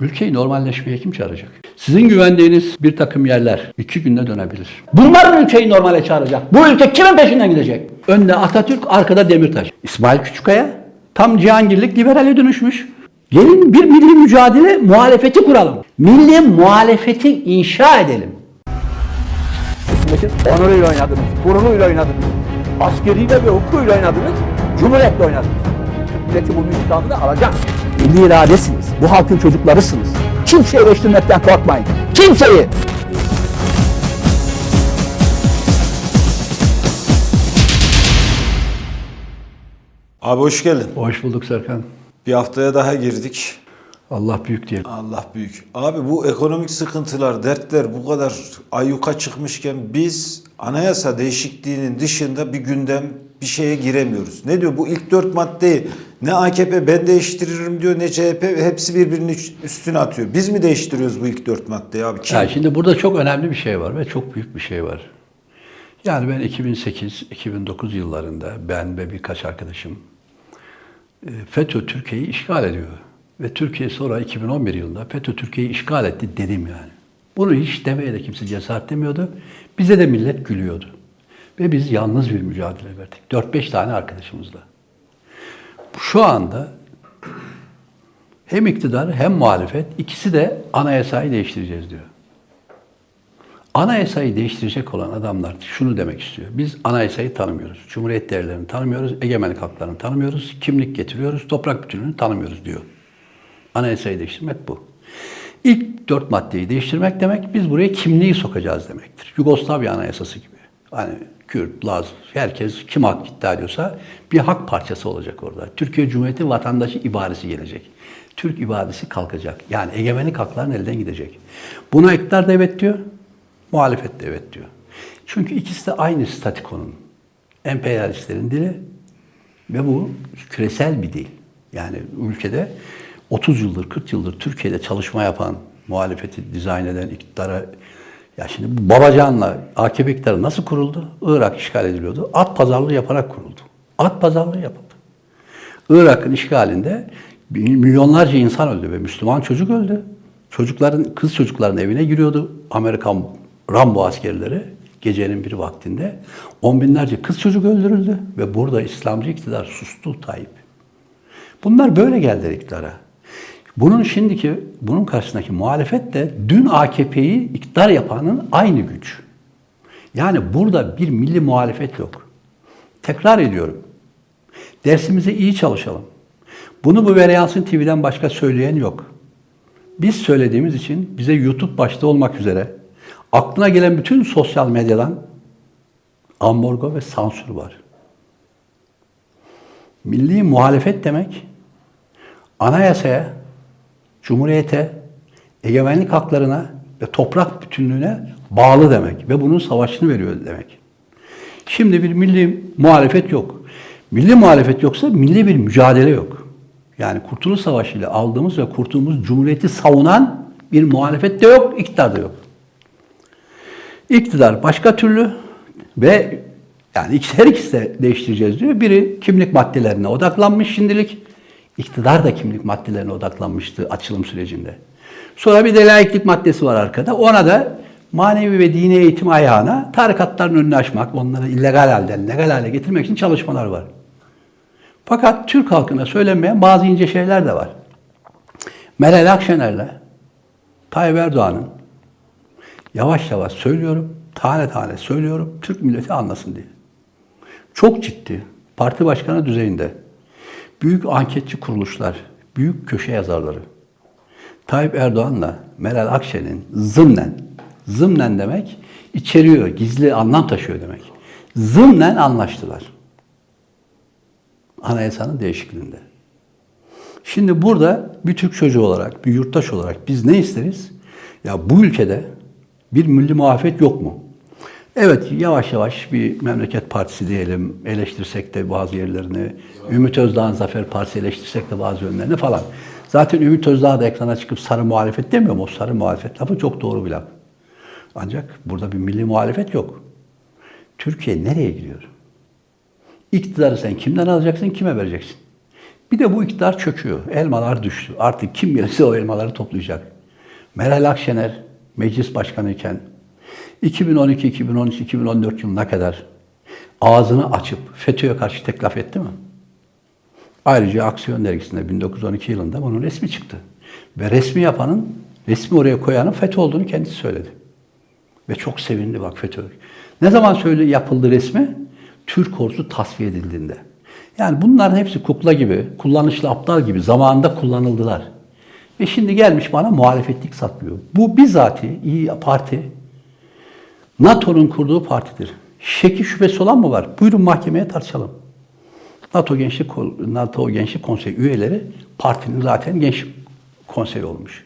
Ülkeyi normalleşmeye kim çağıracak? Sizin güvendiğiniz bir takım yerler iki günde dönebilir. Bunlar ülkeyi normale çağıracak? Bu ülke kimin peşinden gidecek? Önde Atatürk, arkada Demirtaş. İsmail Küçükkaya tam cihangirlik liberale dönüşmüş. Gelin bir milli mücadele muhalefeti kuralım. Milli muhalefeti inşa edelim. Onuruyla oynadınız, gururuyla oynadınız. Askeriyle ve hukukuyla oynadınız, cumhuriyetle oynadınız. Türk milleti bunun intikamını alacak. Milli iradesiniz, bu halkın çocuklarısınız. Kimseyi eleştirmekten korkmayın. Kimseyi! Abi hoş geldin. Hoş bulduk Serkan. Bir haftaya daha girdik. Allah büyük diyelim. Allah büyük. Abi bu ekonomik sıkıntılar, dertler bu kadar ayyuka çıkmışken biz anayasa değişikliğinin dışında bir gündem bir şeye giremiyoruz. Ne diyor bu ilk dört maddeyi ne AKP ben değiştiririm diyor ne CHP hepsi birbirinin üstüne atıyor. Biz mi değiştiriyoruz bu ilk dört maddeyi abi? Kim? Yani şimdi burada çok önemli bir şey var ve çok büyük bir şey var. Yani ben 2008-2009 yıllarında ben ve birkaç arkadaşım e, FETÖ Türkiye'yi işgal ediyor. Ve Türkiye sonra 2011 yılında FETÖ Türkiye'yi işgal etti dedim yani. Bunu hiç demeye de kimse cesaret demiyordu. Bize de millet gülüyordu. Ve biz yalnız bir mücadele verdik. 4-5 tane arkadaşımızla. Şu anda hem iktidar hem muhalefet ikisi de anayasayı değiştireceğiz diyor. Anayasayı değiştirecek olan adamlar şunu demek istiyor. Biz anayasayı tanımıyoruz. Cumhuriyet değerlerini tanımıyoruz. Egemenlik haklarını tanımıyoruz. Kimlik getiriyoruz. Toprak bütünlüğünü tanımıyoruz diyor. Anayasayı değiştirmek bu. İlk dört maddeyi değiştirmek demek biz buraya kimliği sokacağız demektir. Yugoslavya anayasası gibi. Hani Kürt, Laz, herkes kim hak iddia ediyorsa bir hak parçası olacak orada. Türkiye Cumhuriyeti vatandaşı ibaresi gelecek. Türk ibadesi kalkacak. Yani egemenlik hakların elden gidecek. Buna iktidar da evet diyor, muhalefet de evet diyor. Çünkü ikisi de aynı statikonun. Emperyalistlerin dili ve bu küresel bir dil. Yani ülkede 30 yıldır, 40 yıldır Türkiye'de çalışma yapan, muhalefeti dizayn eden iktidara ya şimdi bu Babacan'la AKP iktidarı nasıl kuruldu? Irak işgal ediliyordu. At pazarlığı yaparak kuruldu. At pazarlığı yapıldı. Irak'ın işgalinde milyonlarca insan öldü ve Müslüman çocuk öldü. Çocukların, kız çocukların evine giriyordu Amerikan Rambo askerleri gecenin bir vaktinde. On binlerce kız çocuk öldürüldü ve burada İslamcı iktidar sustu Tayyip. Bunlar böyle geldiler iktidara. Bunun şimdiki, bunun karşısındaki muhalefet de dün AKP'yi iktidar yapanın aynı güç. Yani burada bir milli muhalefet yok. Tekrar ediyorum. Dersimize iyi çalışalım. Bunu bu Vereyansın TV'den başka söyleyen yok. Biz söylediğimiz için bize YouTube başta olmak üzere aklına gelen bütün sosyal medyadan ambargo ve sansür var. Milli muhalefet demek anayasaya, cumhuriyete, egemenlik haklarına ve toprak bütünlüğüne bağlı demek ve bunun savaşını veriyor demek. Şimdi bir milli muhalefet yok. Milli muhalefet yoksa milli bir mücadele yok. Yani Kurtuluş Savaşı ile aldığımız ve kurtulduğumuz cumhuriyeti savunan bir muhalefet de yok, iktidar da yok. İktidar başka türlü ve yani her ikisi de değiştireceğiz diyor. Biri kimlik maddelerine odaklanmış şimdilik. İktidar da kimlik maddelerine odaklanmıştı açılım sürecinde. Sonra bir de laiklik maddesi var arkada. Ona da manevi ve dini eğitim ayağına tarikatların önünü açmak, onları illegal halden legal hale getirmek için çalışmalar var. Fakat Türk halkına söylenmeyen bazı ince şeyler de var. Meral Akşener'le Tayyip Erdoğan'ın yavaş yavaş söylüyorum, tane tane söylüyorum, Türk milleti anlasın diye. Çok ciddi, parti başkanı düzeyinde, büyük anketçi kuruluşlar, büyük köşe yazarları, Tayyip Erdoğan'la Meral Akşener'in zımnen, zımnen demek içeriyor, gizli anlam taşıyor demek. Zımnen anlaştılar. Anayasanın değişikliğinde. Şimdi burada bir Türk çocuğu olarak, bir yurttaş olarak biz ne isteriz? Ya bu ülkede bir milli muhalefet yok mu? Evet yavaş yavaş bir memleket partisi diyelim eleştirsek de bazı yerlerini, Ümit Özdağ'ın Zafer Partisi eleştirsek de bazı yönlerini falan. Zaten Ümit Özdağ da ekrana çıkıp sarı muhalefet demiyorum. O sarı muhalefet lafı çok doğru bir laf. Ancak burada bir milli muhalefet yok. Türkiye nereye gidiyor? İktidarı sen kimden alacaksın, kime vereceksin? Bir de bu iktidar çöküyor. Elmalar düştü. Artık kim gelirse o elmaları toplayacak. Meral Akşener meclis başkanı iken 2012, 2013, 2014 yılına kadar ağzını açıp FETÖ'ye karşı tek laf etti mi? Ayrıca Aksiyon dergisinde 1912 yılında bunun resmi çıktı. Ve resmi yapanın, resmi oraya koyanın FETÖ olduğunu kendisi söyledi. Ve çok sevindi bak FETÖ. Ne zaman söyle yapıldı resmi? Türk ordusu tasfiye edildiğinde. Yani bunların hepsi kukla gibi, kullanışlı aptal gibi zamanında kullanıldılar. Ve şimdi gelmiş bana muhalefetlik satlıyor. Bu bizatihi iyi parti NATO'nun kurduğu partidir. Şeki şüphesi olan mı var? Buyurun mahkemeye tartışalım. NATO Gençlik NATO Gençlik Konseyi üyeleri partinin zaten gençlik konseyi olmuş.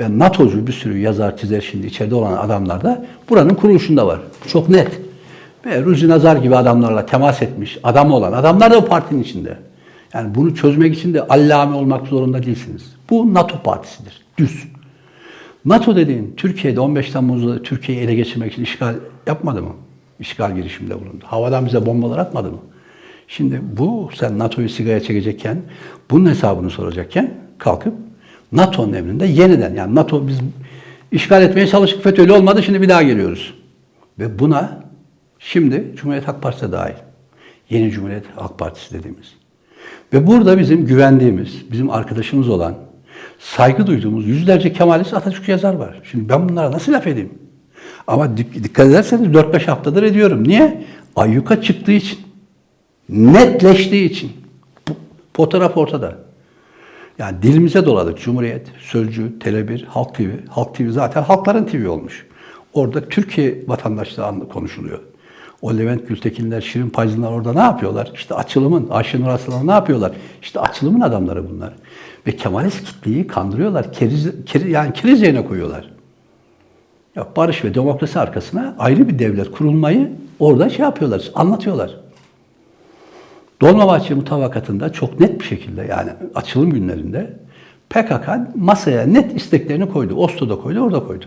Ve NATO'cu bir sürü yazar, çizer şimdi içeride olan adamlar da buranın kuruluşunda var. Çok net. Ve Ruzi Nazar gibi adamlarla temas etmiş, adam olan adamlar da o partinin içinde. Yani bunu çözmek için de allame olmak zorunda değilsiniz. Bu NATO partisidir. Düz. NATO dediğin Türkiye'de 15 Temmuz'da Türkiye'yi ele geçirmek için işgal yapmadı mı? İşgal girişiminde bulundu. Havadan bize bombalar atmadı mı? Şimdi bu sen NATO'yu sigara çekecekken, bunun hesabını soracakken kalkıp NATO'nun emrinde yeniden yani NATO biz işgal etmeye çalıştık FETÖ'lü olmadı şimdi bir daha geliyoruz. Ve buna şimdi Cumhuriyet Halk Partisi dahil. Yeni Cumhuriyet Halk Partisi dediğimiz. Ve burada bizim güvendiğimiz, bizim arkadaşımız olan, saygı duyduğumuz yüzlerce Kemalist Atatürk yazar var. Şimdi ben bunlara nasıl laf edeyim? Ama dik- dikkat ederseniz 4-5 haftadır ediyorum. Niye? Ayyuka çıktığı için. Netleştiği için. Fotoğraf ortada. Yani dilimize doladık. Cumhuriyet, Sözcü, Tele1, Halk TV. Halk TV zaten halkların TV olmuş. Orada Türkiye vatandaşlığı konuşuluyor. O Levent Gültekinler, Şirin Payzınlar orada ne yapıyorlar? İşte açılımın, Ayşenur Aslanlar ne yapıyorlar? İşte açılımın adamları bunlar. Ve Kemalist kitleyi kandırıyorlar. Keriz, keri- yani keriz yerine koyuyorlar. Ya barış ve demokrasi arkasına ayrı bir devlet kurulmayı orada şey yapıyorlar, anlatıyorlar. Dolmabahçe mutabakatında çok net bir şekilde yani açılım günlerinde PKK masaya net isteklerini koydu. Oslo'da koydu, orada koydu.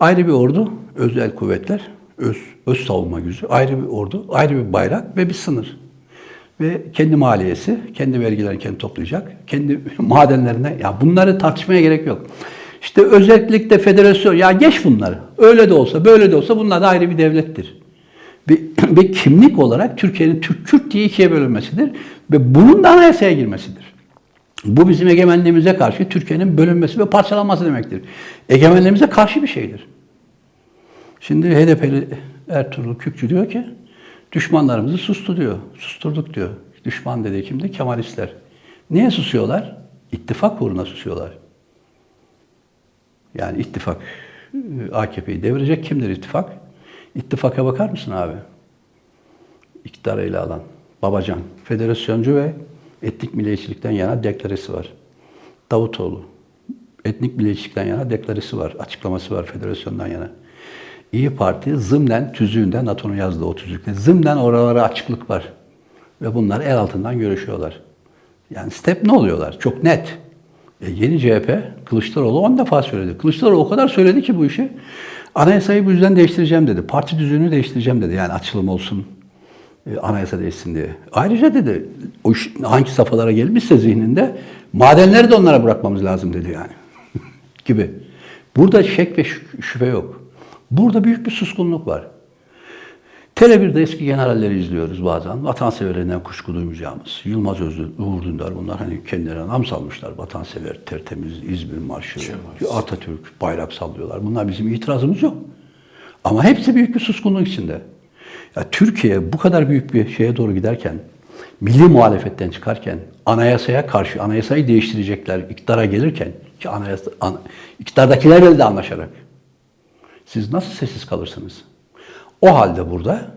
Ayrı bir ordu, özel kuvvetler, öz, öz savunma gücü, ayrı bir ordu, ayrı bir bayrak ve bir sınır. Ve kendi maliyesi, kendi vergilerini kendi toplayacak, kendi madenlerine, ya bunları tartışmaya gerek yok. İşte özellikle federasyon, ya geç bunları. Öyle de olsa, böyle de olsa bunlar da ayrı bir devlettir. Ve, ve kimlik olarak Türkiye'nin Türk-Kürt diye ikiye bölünmesidir. Ve bunun da anayasaya girmesidir. Bu bizim egemenliğimize karşı Türkiye'nin bölünmesi ve parçalanması demektir. Egemenliğimize karşı bir şeydir. Şimdi HDP'li Ertuğrul Kükçü diyor ki düşmanlarımızı sustu diyor. Susturduk diyor. Düşman dediği kimdi? Kemalistler. Niye susuyorlar? İttifak uğruna susuyorlar. Yani ittifak e, AKP'yi devirecek kimdir ittifak? İttifaka bakar mısın abi? İktidar ele alan. Babacan. Federasyoncu ve etnik milliyetçilikten yana deklaresi var. Davutoğlu. Etnik milliyetçilikten yana deklaresi var. Açıklaması var federasyondan yana. İyi Parti zımnen tüzüğünde NATO'nun yazdığı o tüzükte zımnen oralara açıklık var. Ve bunlar el altından görüşüyorlar. Yani step ne oluyorlar? Çok net. E, yeni CHP Kılıçdaroğlu 10 defa söyledi. Kılıçdaroğlu o kadar söyledi ki bu işi. Anayasayı bu yüzden değiştireceğim dedi. Parti düzenini değiştireceğim dedi. Yani açılım olsun, e, anayasa değişsin diye. Ayrıca dedi, o iş hangi safhalara gelmişse zihninde madenleri de onlara bırakmamız lazım dedi yani. gibi. Burada şek ve şü- şüphe yok. Burada büyük bir suskunluk var. Tele1'de eski generalleri izliyoruz bazen. Vatanseverlerinden kuşku duymayacağımız. Yılmaz Özlü, Uğur Dündar bunlar hani kendilerine nam salmışlar. Vatansever, tertemiz, İzmir Marşı, Atatürk, bayrak sallıyorlar. Bunlar bizim itirazımız yok. Ama hepsi büyük bir suskunluk içinde. Ya Türkiye bu kadar büyük bir şeye doğru giderken, milli muhalefetten çıkarken, anayasaya karşı, anayasayı değiştirecekler, iktidara gelirken, ki anayasa, an, iktidardakilerle de anlaşarak, siz nasıl sessiz kalırsınız? O halde burada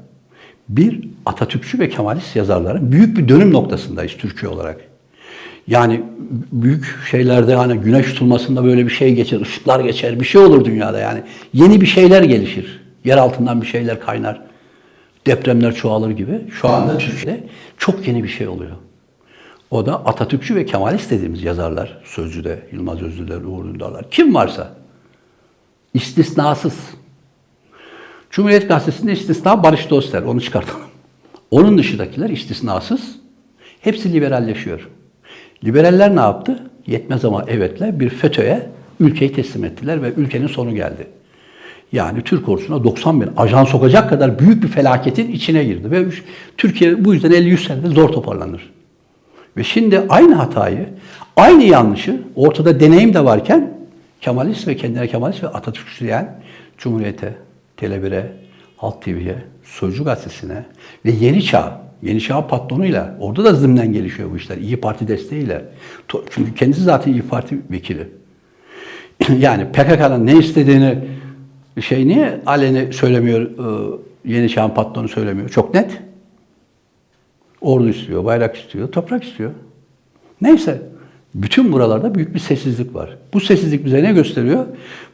bir Atatürkçü ve Kemalist yazarların büyük bir dönüm noktasındayız Türkiye olarak. Yani büyük şeylerde hani güneş tutulmasında böyle bir şey geçer, ışıklar geçer, bir şey olur dünyada yani. Yeni bir şeyler gelişir. Yer altından bir şeyler kaynar. Depremler çoğalır gibi. Şu anda Türkiye'de çok yeni bir şey oluyor. O da Atatürkçü ve Kemalist dediğimiz yazarlar. Sözcü'de Yılmaz Özlüler, Uğur Dündarlar. Kim varsa istisnasız. Cumhuriyet Gazetesi'nde istisna Barış Doster. Onu çıkartalım. Onun dışındakiler istisnasız. Hepsi liberalleşiyor. Liberaller ne yaptı? Yetmez ama evetle bir FETÖ'ye ülkeyi teslim ettiler ve ülkenin sonu geldi. Yani Türk ordusuna 90 bin ajan sokacak kadar büyük bir felaketin içine girdi. Ve Türkiye bu yüzden 50-100 senede zor toparlanır. Ve şimdi aynı hatayı, aynı yanlışı ortada deneyim de varken Kemalist ve kendine Kemalist ve Atatürkçü diyen Cumhuriyet'e, Tele1'e, Halk TV'ye, Sözcü Gazetesi'ne ve Yeni Çağ, Yeni Çağ patronuyla orada da zımnen gelişiyor bu işler. İyi Parti desteğiyle. Çünkü kendisi zaten İyi Parti vekili. yani PKK'nın ne istediğini şey niye aleni söylemiyor, e, Yeni Çağ'ın patronu söylemiyor. Çok net. Ordu istiyor, bayrak istiyor, toprak istiyor. Neyse. Bütün buralarda büyük bir sessizlik var. Bu sessizlik bize ne gösteriyor?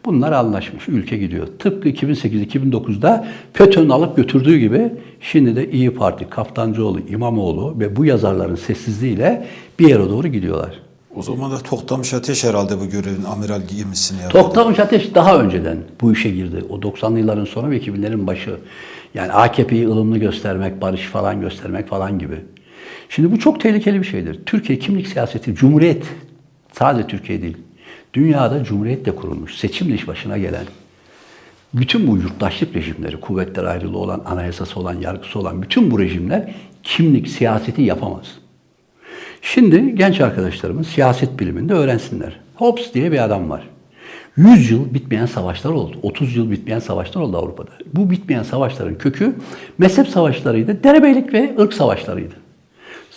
Bunlar anlaşmış, ülke gidiyor. Tıpkı 2008-2009'da FETÖ'nün alıp götürdüğü gibi şimdi de İyi Parti, Kaftancıoğlu, İmamoğlu ve bu yazarların sessizliğiyle bir yere doğru gidiyorlar. O zaman da Toktamış Ateş herhalde bu görevin amiral gemisini yaptı. Toktamış Ateş daha önceden bu işe girdi. O 90'lı yılların sonu ve 2000'lerin başı. Yani AKP'yi ılımlı göstermek, barış falan göstermek falan gibi. Şimdi bu çok tehlikeli bir şeydir. Türkiye kimlik siyaseti, cumhuriyet sadece Türkiye değil. Dünyada cumhuriyetle kurulmuş, seçimle iş başına gelen, bütün bu yurttaşlık rejimleri, kuvvetler ayrılığı olan, anayasası olan, yargısı olan bütün bu rejimler kimlik siyaseti yapamaz. Şimdi genç arkadaşlarımız siyaset biliminde öğrensinler. Hobbes diye bir adam var. 100 yıl bitmeyen savaşlar oldu. 30 yıl bitmeyen savaşlar oldu Avrupa'da. Bu bitmeyen savaşların kökü mezhep savaşlarıydı, derebeylik ve ırk savaşlarıydı.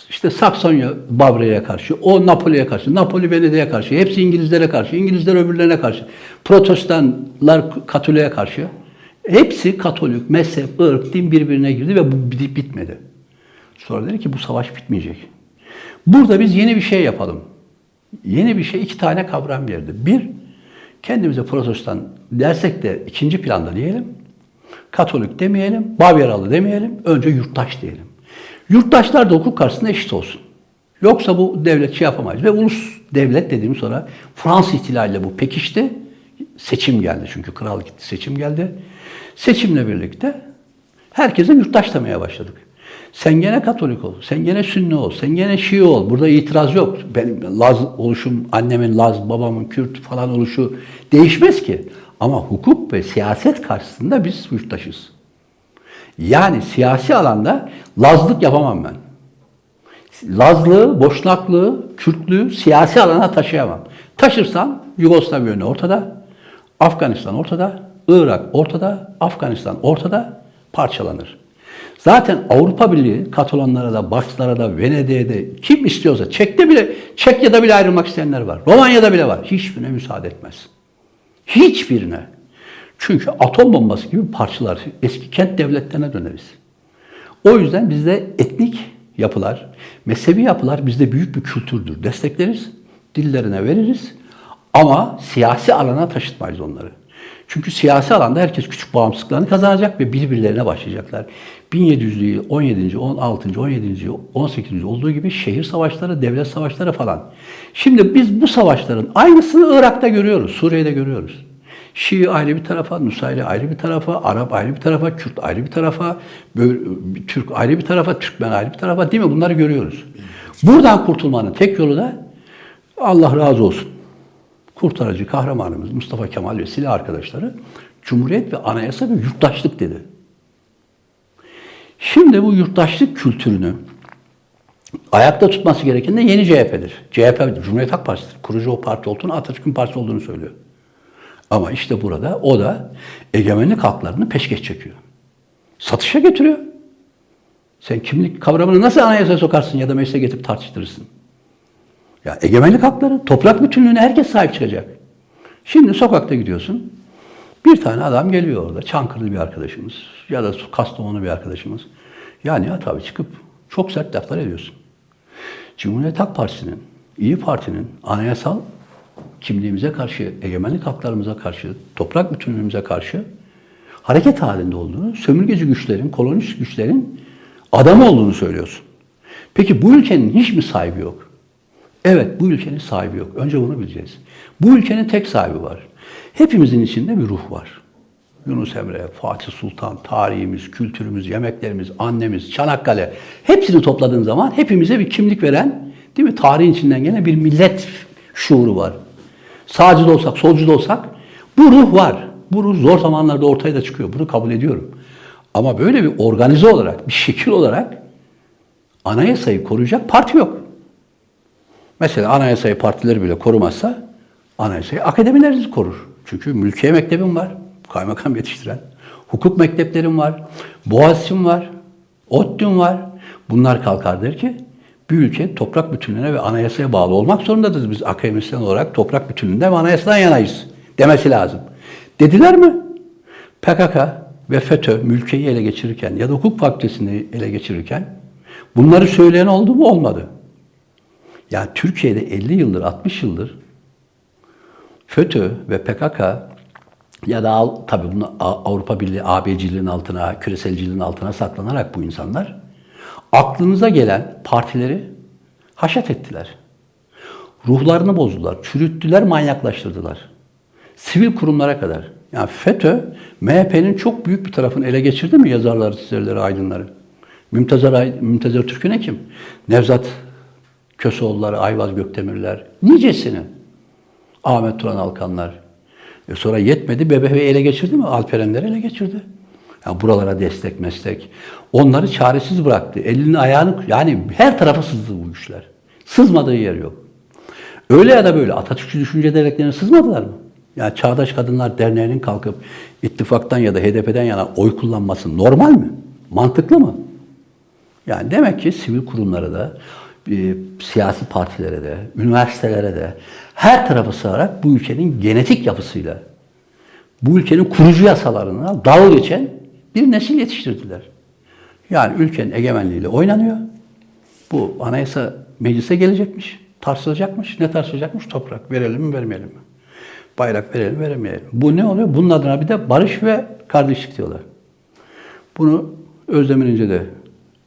İşte Saksonya Babre'ye karşı, o Napoli'ye karşı, Napoli Venedik'e karşı, hepsi İngilizlere karşı, İngilizler öbürlerine karşı, Protestanlar Katolik'e karşı. Hepsi Katolik, mezhep, ırk, din birbirine girdi ve bu bit- bitmedi. Sonra dedi ki bu savaş bitmeyecek. Burada biz yeni bir şey yapalım. Yeni bir şey iki tane kavram verdi. Bir, kendimize protestan dersek de ikinci planda diyelim. Katolik demeyelim, Bavyeralı demeyelim, önce yurttaş diyelim. Yurttaşlar da hukuk karşısında eşit olsun. Yoksa bu devlet şey yapamayız. Ve ulus devlet dediğim sonra Fransız ihtilaliyle bu pekişti. Seçim geldi çünkü kral gitti, seçim geldi. Seçimle birlikte herkese yurttaş demeye başladık. Sen gene Katolik ol, sen gene Sünni ol, sen gene Şii ol. Burada itiraz yok. Benim Laz oluşum, annemin Laz, babamın Kürt falan oluşu değişmez ki. Ama hukuk ve siyaset karşısında biz yurttaşız. Yani siyasi alanda Lazlık yapamam ben. Lazlığı, Boşnaklığı, Kürtlüğü siyasi alana taşıyamam. Taşırsam Yugoslavya yönü ortada, Afganistan ortada, Irak ortada, Afganistan ortada parçalanır. Zaten Avrupa Birliği Katalanlara da, Bakslara da, Venedik'e de kim istiyorsa Çek'te bile, Çekya'da bile ayrılmak isteyenler var. Romanya'da bile var. Hiçbirine müsaade etmez. Hiçbirine. Çünkü atom bombası gibi parçalar. Eski kent devletlerine döneriz. O yüzden bizde etnik yapılar, mezhebi yapılar bizde büyük bir kültürdür. Destekleriz, dillerine veririz ama siyasi alana taşıtmayız onları. Çünkü siyasi alanda herkes küçük bağımsızlıklarını kazanacak ve birbirlerine başlayacaklar. 1700'lü 17. 16. 17. 18. olduğu gibi şehir savaşları, devlet savaşları falan. Şimdi biz bu savaşların aynısını Irak'ta görüyoruz, Suriye'de görüyoruz. Şii ayrı bir tarafa, Nusayri ayrı bir tarafa, Arap ayrı bir tarafa, Kürt ayrı bir tarafa, Türk ayrı bir tarafa, Türkmen ayrı bir tarafa değil mi? Bunları görüyoruz. Buradan kurtulmanın tek yolu da Allah razı olsun. Kurtarıcı kahramanımız Mustafa Kemal ve silah arkadaşları Cumhuriyet ve anayasa ve yurttaşlık dedi. Şimdi bu yurttaşlık kültürünü ayakta tutması gereken de yeni CHP'dir. CHP, Cumhuriyet Halk Partisi'dir. Kurucu o parti olduğunu, Atatürk'ün partisi olduğunu söylüyor. Ama işte burada o da egemenlik haklarını peşkeş çekiyor. Satışa getiriyor. Sen kimlik kavramını nasıl anayasaya sokarsın ya da meclise getirip tartıştırırsın? Ya egemenlik hakları, toprak bütünlüğüne herkes sahip çıkacak. Şimdi sokakta gidiyorsun. Bir tane adam geliyor orada. Çankırılı bir arkadaşımız ya da Kastamonu bir arkadaşımız. Ya Nihat abi çıkıp çok sert laflar ediyorsun. Cumhuriyet Halk Partisi'nin, İyi Parti'nin anayasal kimliğimize karşı, egemenlik haklarımıza karşı, toprak bütünlüğümüze karşı hareket halinde olduğunu, sömürgeci güçlerin, kolonist güçlerin adamı olduğunu söylüyorsun. Peki bu ülkenin hiç mi sahibi yok? Evet, bu ülkenin sahibi yok. Önce bunu bileceğiz. Bu ülkenin tek sahibi var. Hepimizin içinde bir ruh var. Yunus Emre, Fatih Sultan, tarihimiz, kültürümüz, yemeklerimiz, annemiz, Çanakkale hepsini topladığın zaman hepimize bir kimlik veren değil mi? Tarihin içinden gelen bir millet şuuru var. Sağcı da olsak, solcu da olsak bu ruh var. Bu ruh zor zamanlarda ortaya da çıkıyor. Bunu kabul ediyorum. Ama böyle bir organize olarak, bir şekil olarak anayasayı koruyacak parti yok. Mesela anayasayı partileri bile korumazsa anayasayı akademileriniz korur. Çünkü mülkiye mektebim var, kaymakam yetiştiren. Hukuk mekteplerim var, Boğaziçi'm var, ODTÜ'm var. Bunlar kalkar der ki bir ülke toprak bütünlüğüne ve anayasaya bağlı olmak zorundadır. Biz akademisyen olarak toprak bütünlüğünden ve anayasadan yanayız demesi lazım. Dediler mi? PKK ve FETÖ mülkiyi ele geçirirken ya da hukuk fakültesini ele geçirirken bunları söyleyen oldu mu? Olmadı. Yani Türkiye'de 50 yıldır, 60 yıldır FETÖ ve PKK ya da tabii bunu Avrupa Birliği AB'ciliğin altına, küreselciliğin altına saklanarak bu insanlar aklınıza gelen partileri haşat ettiler. Ruhlarını bozdular, çürüttüler, manyaklaştırdılar. Sivil kurumlara kadar. Yani FETÖ, MHP'nin çok büyük bir tarafını ele geçirdi mi yazarları, çizerleri, aydınları? Mümtazar, Ay- Mümtazar Türküne kim? Nevzat Köseoğulları, Ayvaz Gökdemirler. Nicesini. Ahmet Turan Alkanlar. E sonra yetmedi. BBV'yi ele geçirdi mi? Alperenleri ele geçirdi. Yani buralara destek meslek. Onları çaresiz bıraktı. Elini ayağını yani her tarafa sızdı bu güçler. Sızmadığı yer yok. Öyle ya da böyle Atatürkçü düşünce derneklerine sızmadılar mı? Yani Çağdaş Kadınlar Derneği'nin kalkıp ittifaktan ya da HDP'den yana oy kullanması normal mi? Mantıklı mı? Yani demek ki sivil kurumlara da, e, siyasi partilere de, üniversitelere de her tarafı sığarak bu ülkenin genetik yapısıyla, bu ülkenin kurucu yasalarına dalga geçen bir nesil yetiştirdiler. Yani ülkenin egemenliğiyle oynanıyor. Bu anayasa meclise gelecekmiş, tartışılacakmış. Ne tartışılacakmış? Toprak verelim mi, vermeyelim mi? Bayrak verelim mi, vermeyelim? Bu ne oluyor? Bunun adına bir de barış ve kardeşlik diyorlar. Bunu Özdemir İnce de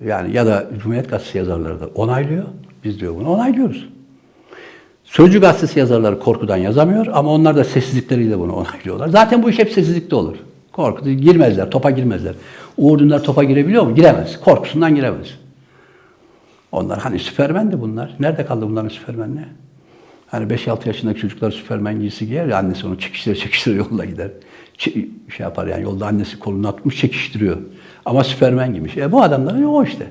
yani ya da Cumhuriyet Gazetesi yazarları da onaylıyor. Biz diyor bunu onaylıyoruz. Sözcü gazetesi yazarları korkudan yazamıyor ama onlar da sessizlikleriyle bunu onaylıyorlar. Zaten bu iş hep sessizlikte olur. Korku girmezler, topa girmezler. Uğur Dündar topa girebiliyor mu? Giremez. Korkusundan giremez. Onlar hani Süpermen de bunlar. Nerede kaldı bunların Süpermenleri? Hani 5-6 yaşındaki çocuklar Süpermen giysi giyer ya annesi onu çekiştire çekiştire yolda gider. Ç- şey yapar yani yolda annesi kolunu atmış çekiştiriyor. Ama Süpermen giymiş. E bu adamların o işte.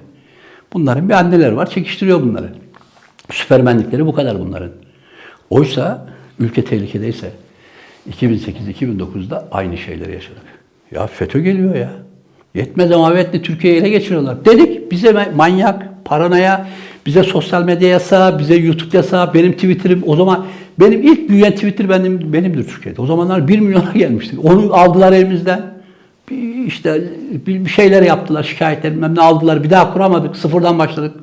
Bunların bir anneleri var çekiştiriyor bunları. Süpermenlikleri bu kadar bunların. Oysa ülke tehlikedeyse 2008-2009'da aynı şeyleri yaşadık. Ya FETÖ geliyor ya. Yetmez ama evet Türkiye'yi ele geçiriyorlar. Dedik bize ma- manyak, paranoya, bize sosyal medya yasağı, bize YouTube yasağı, benim Twitter'ım o zaman benim ilk büyüyen Twitter benim benimdir Türkiye'de. O zamanlar 1 milyona gelmiştik. Onu aldılar elimizden. Bir işte bir şeyler yaptılar, şikayetler bilmem ne aldılar. Bir daha kuramadık, sıfırdan başladık.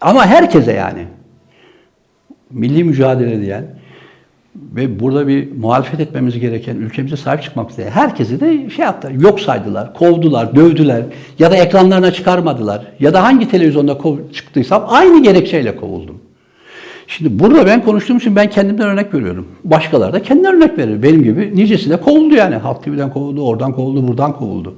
Ama herkese yani milli mücadele diyen ve burada bir muhalefet etmemiz gereken, ülkemize sahip çıkmak isteyen herkesi de şey yaptılar, yok saydılar, kovdular, dövdüler ya da ekranlarına çıkarmadılar ya da hangi televizyonda kov- çıktıysam aynı gerekçeyle kovuldum. Şimdi burada ben konuştuğum için ben kendimden örnek veriyorum. Başkaları da kendinden örnek verir. Benim gibi nicesi de kovuldu yani. Halk TV'den kovuldu, oradan kovuldu, buradan kovuldu.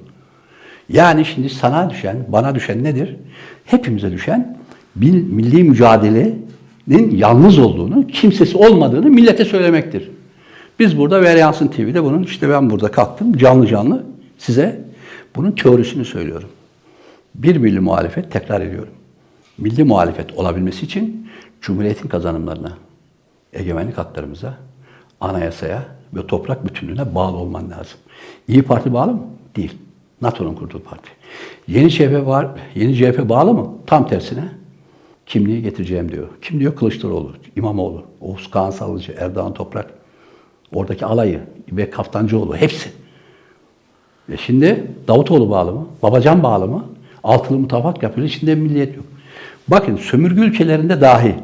Yani şimdi sana düşen, bana düşen nedir? Hepimize düşen milli mücadelenin yalnız olduğunu, kimsesi olmadığını millete söylemektir. Biz burada Veryansın TV'de bunun, işte ben burada kalktım canlı canlı size bunun teorisini söylüyorum. Bir milli muhalefet, tekrar ediyorum. Milli muhalefet olabilmesi için Cumhuriyet'in kazanımlarına, egemenlik haklarımıza, anayasaya ve toprak bütünlüğüne bağlı olman lazım. İyi Parti bağlı mı? Değil. NATO'nun kurduğu parti. Yeni CHP var, yeni CHP bağlı mı? Tam tersine kimliği getireceğim diyor. Kim diyor? Kılıçdaroğlu, İmamoğlu, Oğuz Kağan Sallıcı, Erdoğan Toprak, oradaki alayı ve Kaftancıoğlu hepsi. E şimdi Davutoğlu bağlı mı? Babacan bağlı mı? Altılı mutafak yapıyor. İçinde milliyet yok. Bakın sömürge ülkelerinde dahi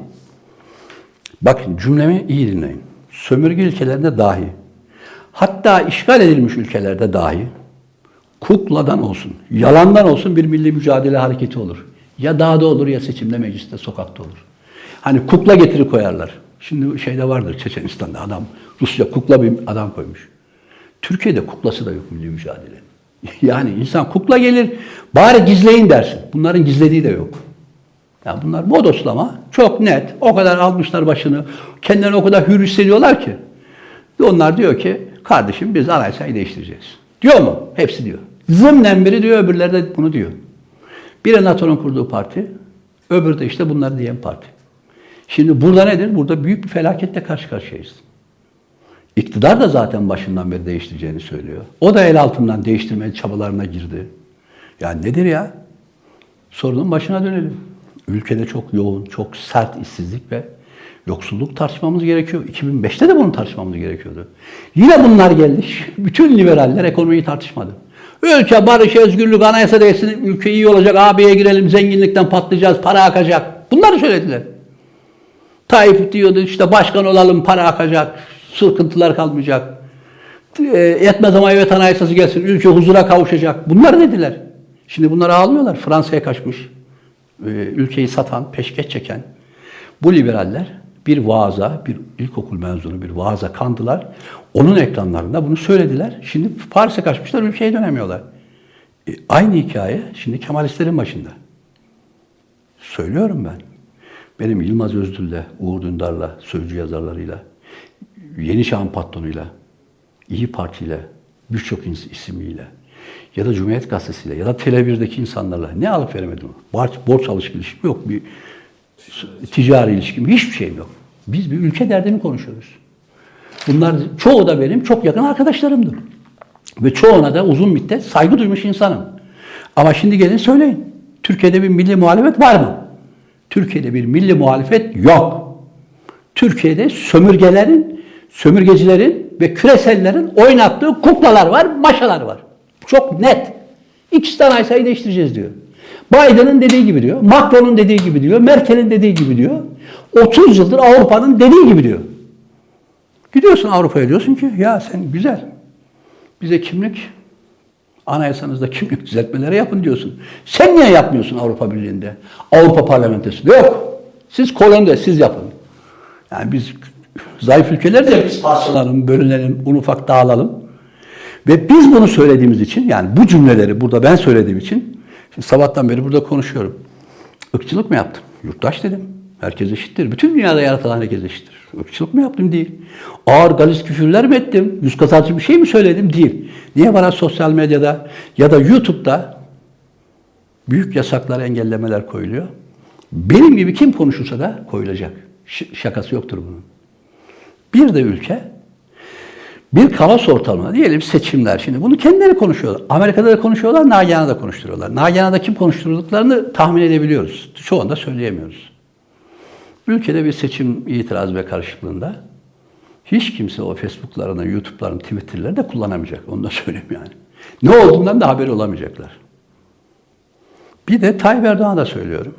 Bakın cümlemi iyi dinleyin. Sömürge ülkelerinde dahi, hatta işgal edilmiş ülkelerde dahi kukladan olsun, yalandan olsun bir milli mücadele hareketi olur. Ya dağda olur ya seçimde, mecliste, sokakta olur. Hani kukla getiri koyarlar. Şimdi şeyde vardır Çeçenistan'da adam, Rusya kukla bir adam koymuş. Türkiye'de kuklası da yok milli mücadelenin. Yani insan kukla gelir, bari gizleyin dersin. Bunların gizlediği de yok. Yani bunlar bodoslama. Çok net. O kadar almışlar başını. Kendilerini o kadar hür hissediyorlar ki. Ve onlar diyor ki kardeşim biz anayasayı değiştireceğiz. Diyor mu? Hepsi diyor. Zımnen biri diyor öbürleri de bunu diyor. Biri NATO'nun kurduğu parti, öbürü de işte bunları diyen parti. Şimdi burada nedir? Burada büyük bir felaketle karşı karşıyayız. İktidar da zaten başından beri değiştireceğini söylüyor. O da el altından değiştirme çabalarına girdi. Yani nedir ya? Sorunun başına dönelim. Ülkede çok yoğun, çok sert işsizlik ve yoksulluk tartışmamız gerekiyor. 2005'te de bunu tartışmamız gerekiyordu. Yine bunlar geldi. Bütün liberaller ekonomiyi tartışmadı. Ülke barış, özgürlük, anayasa değilsin, ülke iyi olacak, AB'ye girelim, zenginlikten patlayacağız, para akacak. Bunları söylediler. Tayyip diyordu işte başkan olalım, para akacak, sıkıntılar kalmayacak. E, yetmez ama evet anayasası gelsin, ülke huzura kavuşacak. Bunlar dediler. Şimdi bunlar ağlıyorlar. Fransa'ya kaçmış. E, ülkeyi satan, peşkeş çeken bu liberaller bir vaaza, bir ilkokul mezunu bir vaaza kandılar. Onun ekranlarında bunu söylediler. Şimdi Paris'e kaçmışlar, ülkeye dönemiyorlar. E, aynı hikaye şimdi Kemalistlerin başında. Söylüyorum ben. Benim Yılmaz Özdül'le, Uğur Dündar'la, Sözcü yazarlarıyla, Yeni Çağ'ın patronuyla, İyi Parti'yle, birçok isimliyle ya da Cumhuriyet Gazetesi'yle ya da Tele1'deki insanlarla ne alıp veremedim. Borç, borç alışık ilişkim yok. Bir ticari ilişkim, hiçbir şeyim yok. Biz bir ülke derdini konuşuyoruz. Bunlar çoğu da benim çok yakın arkadaşlarımdır. Ve çoğuna da uzun müddet saygı duymuş insanım. Ama şimdi gelin söyleyin. Türkiye'de bir milli muhalefet var mı? Türkiye'de bir milli muhalefet yok. Türkiye'de sömürgelerin, sömürgecilerin ve küresellerin oynattığı kuklalar var, maşalar var. Çok net. İkisi de anayasayı değiştireceğiz diyor. Biden'ın dediği gibi diyor. Macron'un dediği gibi diyor. Merkel'in dediği gibi diyor. 30 yıldır Avrupa'nın dediği gibi diyor. Gidiyorsun Avrupa'ya diyorsun ki ya sen güzel. Bize kimlik anayasanızda kimlik düzeltmeleri yapın diyorsun. Sen niye yapmıyorsun Avrupa Birliği'nde? Avrupa Parlamentosu'nda yok. Siz kolonide siz yapın. Yani biz zayıf ülkeler de biz parçalanalım, bölünelim, un ufak dağılalım. Ve biz bunu söylediğimiz için yani bu cümleleri burada ben söylediğim için şimdi sabahtan beri burada konuşuyorum. Irkçılık mı yaptım? Yurttaş dedim. Herkes eşittir. Bütün dünyada yaratılan herkes eşittir. Irkçılık mı yaptım? Değil. Ağır galis küfürler mi ettim? Yüz kazançı bir şey mi söyledim? Değil. Niye bana sosyal medyada ya da YouTube'da büyük yasaklar, engellemeler koyuluyor? Benim gibi kim konuşursa da koyulacak. Ş- şakası yoktur bunun. Bir de ülke bir kaos ortamına diyelim seçimler. Şimdi bunu kendileri konuşuyorlar. Amerika'da da konuşuyorlar, Nagihan'a da konuşturuyorlar. Nagihan'a kim konuşturduklarını tahmin edebiliyoruz. Çoğunu da söyleyemiyoruz. Ülkede bir seçim itiraz ve karışıklığında hiç kimse o Facebook'larını, YouTube'larını, Twitter'ları da kullanamayacak. Onu da söyleyeyim yani. Ne olduğundan da haberi olamayacaklar. Bir de Tayyip Erdoğan'a da söylüyorum.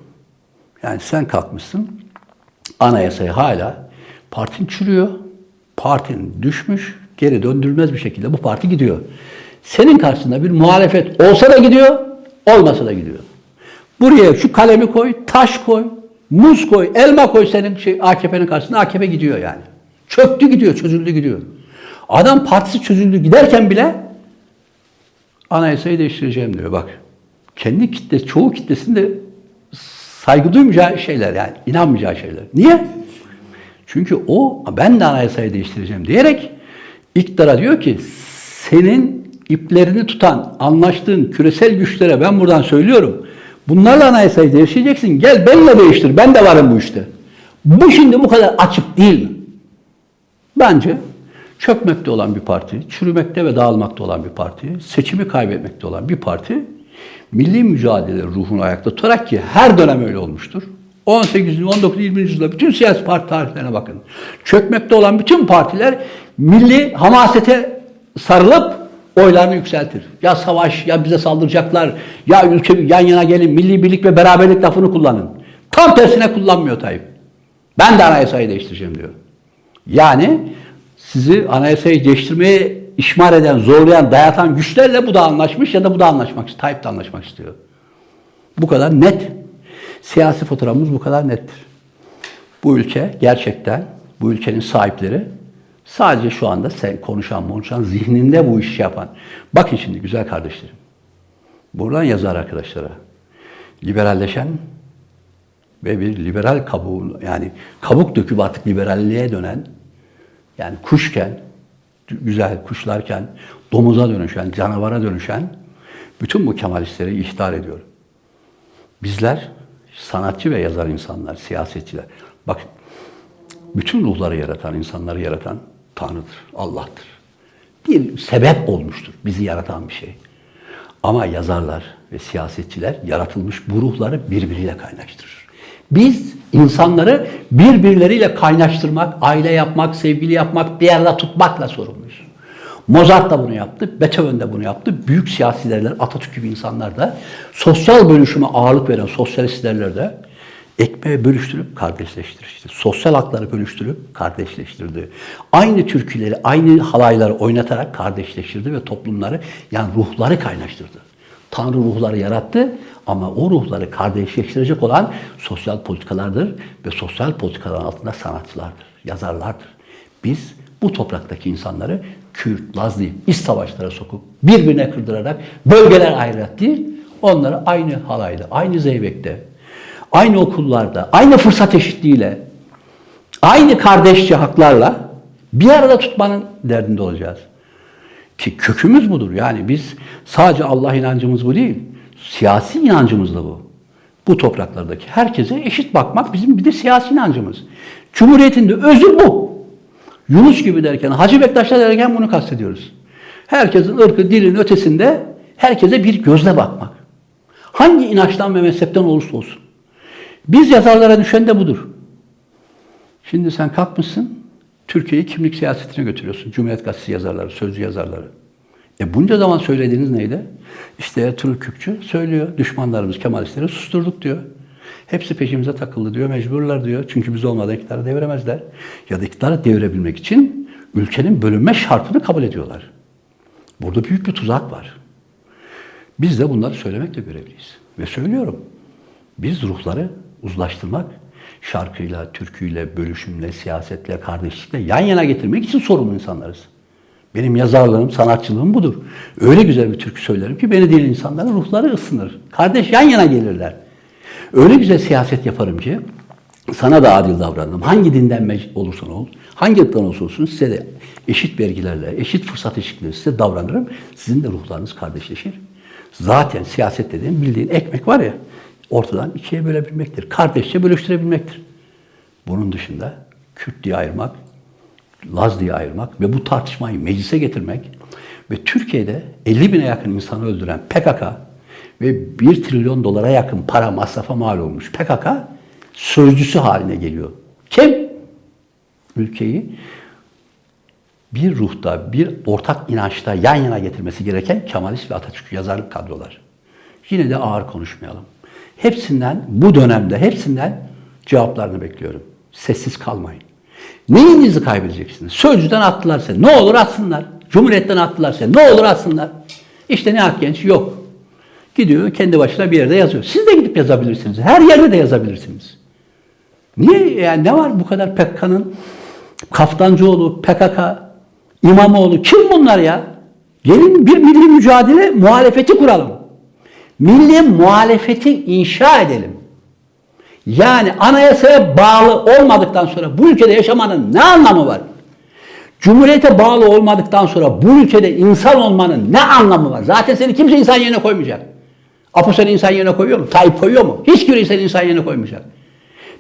Yani sen kalkmışsın, anayasayı hala partin çürüyor, partin düşmüş, geri döndürülmez bir şekilde bu parti gidiyor. Senin karşısında bir muhalefet olsa da gidiyor, olmasa da gidiyor. Buraya şu kalemi koy, taş koy, muz koy, elma koy senin şey AKP'nin karşısında AKP gidiyor yani. Çöktü gidiyor, çözüldü gidiyor. Adam partisi çözüldü giderken bile anayasayı değiştireceğim diyor bak. Kendi kitle, çoğu kitlesinde saygı duymayacağı şeyler yani inanmayacağı şeyler. Niye? Çünkü o ben de anayasayı değiştireceğim diyerek iktidara diyor ki senin iplerini tutan, anlaştığın küresel güçlere ben buradan söylüyorum. Bunlarla anayasayı değiştireceksin. Gel benimle değiştir. Ben de varım bu işte. Bu şimdi bu kadar açık değil? Bence çökmekte olan bir parti, çürümekte ve dağılmakta olan bir parti, seçimi kaybetmekte olan bir parti, milli mücadele ruhunu ayakta tutarak ki her dönem öyle olmuştur. 18. 19. 20. yüzyılda bütün siyasi parti tarihlerine bakın. Çökmekte olan bütün partiler milli hamasete sarılıp oylarını yükseltir. Ya savaş, ya bize saldıracaklar, ya ülke yan yana gelin, milli birlik ve beraberlik lafını kullanın. Tam tersine kullanmıyor Tayyip. Ben de anayasayı değiştireceğim diyor. Yani sizi anayasayı değiştirmeye işmar eden, zorlayan, dayatan güçlerle bu da anlaşmış ya da bu da anlaşmak istiyor. Tayyip de anlaşmak istiyor. Bu kadar net. Siyasi fotoğrafımız bu kadar nettir. Bu ülke gerçekten, bu ülkenin sahipleri sadece şu anda sen konuşan, konuşan, zihninde bu işi yapan. Bakın şimdi güzel kardeşlerim. Buradan yazar arkadaşlara. Liberalleşen ve bir liberal kabuğun yani kabuk döküp artık liberalliğe dönen yani kuşken güzel kuşlarken domuza dönüşen, canavara dönüşen bütün bu Kemalistleri ihtar ediyor. Bizler sanatçı ve yazar insanlar, siyasetçiler. Bakın bütün ruhları yaratan, insanları yaratan Tanrı'dır, Allah'tır. Bir sebep olmuştur bizi yaratan bir şey. Ama yazarlar ve siyasetçiler yaratılmış bu ruhları birbiriyle kaynaştırır. Biz insanları birbirleriyle kaynaştırmak, aile yapmak, sevgili yapmak, bir arada tutmakla sorumluyuz. Mozart da bunu yaptı, Beethoven de bunu yaptı. Büyük siyasi liderler, Atatürk gibi insanlar da sosyal bölüşüme ağırlık veren sosyalist liderler de ekmeği bölüştürüp kardeşleştirdi. Sosyal hakları bölüştürüp kardeşleştirdi. Aynı türküleri, aynı halayları oynatarak kardeşleştirdi ve toplumları yani ruhları kaynaştırdı. Tanrı ruhları yarattı ama o ruhları kardeşleştirecek olan sosyal politikalardır ve sosyal politikaların altında sanatçılardır, yazarlardır. Biz bu topraktaki insanları Kürt, Laz değil, iç savaşlara sokup birbirine kırdırarak bölgeler ayrılarak değil, onları aynı halayda, aynı zeybekte, aynı okullarda, aynı fırsat eşitliğiyle, aynı kardeşçe haklarla bir arada tutmanın derdinde olacağız. Ki kökümüz budur. Yani biz sadece Allah inancımız bu değil. Siyasi inancımız da bu. Bu topraklardaki herkese eşit bakmak bizim bir de siyasi inancımız. Cumhuriyetin de özü bu. Yunus gibi derken, Hacı Bektaş'ta derken bunu kastediyoruz. Herkesin ırkı, dilin ötesinde herkese bir gözle bakmak. Hangi inançtan ve mezhepten olursa olsun. Biz yazarlara düşen de budur. Şimdi sen kalkmışsın, Türkiye'yi kimlik siyasetine götürüyorsun. Cumhuriyet Gazetesi yazarları, sözcü yazarları. E bunca zaman söylediğiniz neydi? İşte Ertuğrul Kürkçü söylüyor. Düşmanlarımız Kemalistleri susturduk diyor. Hepsi peşimize takıldı diyor. Mecburlar diyor. Çünkü biz olmadan iktidarı deviremezler. Ya da iktidarı devirebilmek için ülkenin bölünme şartını kabul ediyorlar. Burada büyük bir tuzak var. Biz de bunları söylemekle görevliyiz. Ve söylüyorum. Biz ruhları uzlaştırmak, şarkıyla, türküyle, bölüşümle, siyasetle, kardeşlikle yan yana getirmek için sorumlu insanlarız. Benim yazarlığım, sanatçılığım budur. Öyle güzel bir türkü söylerim ki beni dinleyen insanların ruhları ısınır. Kardeş yan yana gelirler. Öyle güzel siyaset yaparım ki sana da adil davranırım. Hangi dinden olursan ol, hangi ırktan olursa olsun size de eşit vergilerle, eşit fırsat eşitliğiyle size davranırım. Sizin de ruhlarınız kardeşleşir. Zaten siyaset dediğim bildiğin ekmek var ya, ortadan ikiye bölebilmektir. Kardeşçe bölüştürebilmektir. Bunun dışında Kürt diye ayırmak, Laz diye ayırmak ve bu tartışmayı meclise getirmek ve Türkiye'de 50 bine yakın insanı öldüren PKK ve 1 trilyon dolara yakın para masrafa mal olmuş PKK sözcüsü haline geliyor. Kim? Ülkeyi bir ruhta, bir ortak inançta yan yana getirmesi gereken Kemalist ve Atatürk yazarlık kadrolar. Yine de ağır konuşmayalım. Hepsinden bu dönemde hepsinden cevaplarını bekliyorum. Sessiz kalmayın. Neyinizi kaybedeceksiniz? Sözcüden attılar seni. Ne olur atsınlar. Cumhuriyetten attılar seni. Ne olur atsınlar. İşte ne genç yok. Gidiyor kendi başına bir yerde yazıyor. Siz de gidip yazabilirsiniz. Her yerde de yazabilirsiniz. Niye yani ne var bu kadar PKK'nın Kaftancıoğlu, PKK, İmamoğlu kim bunlar ya? Gelin bir milli mücadele muhalefeti kuralım. Milli muhalefeti inşa edelim. Yani anayasaya bağlı olmadıktan sonra bu ülkede yaşamanın ne anlamı var? Cumhuriyete bağlı olmadıktan sonra bu ülkede insan olmanın ne anlamı var? Zaten seni kimse insan yerine koymayacak. Apo seni insan yerine koyuyor mu? Tayyip koyuyor mu? Hiçbiri seni insan yerine koymayacak.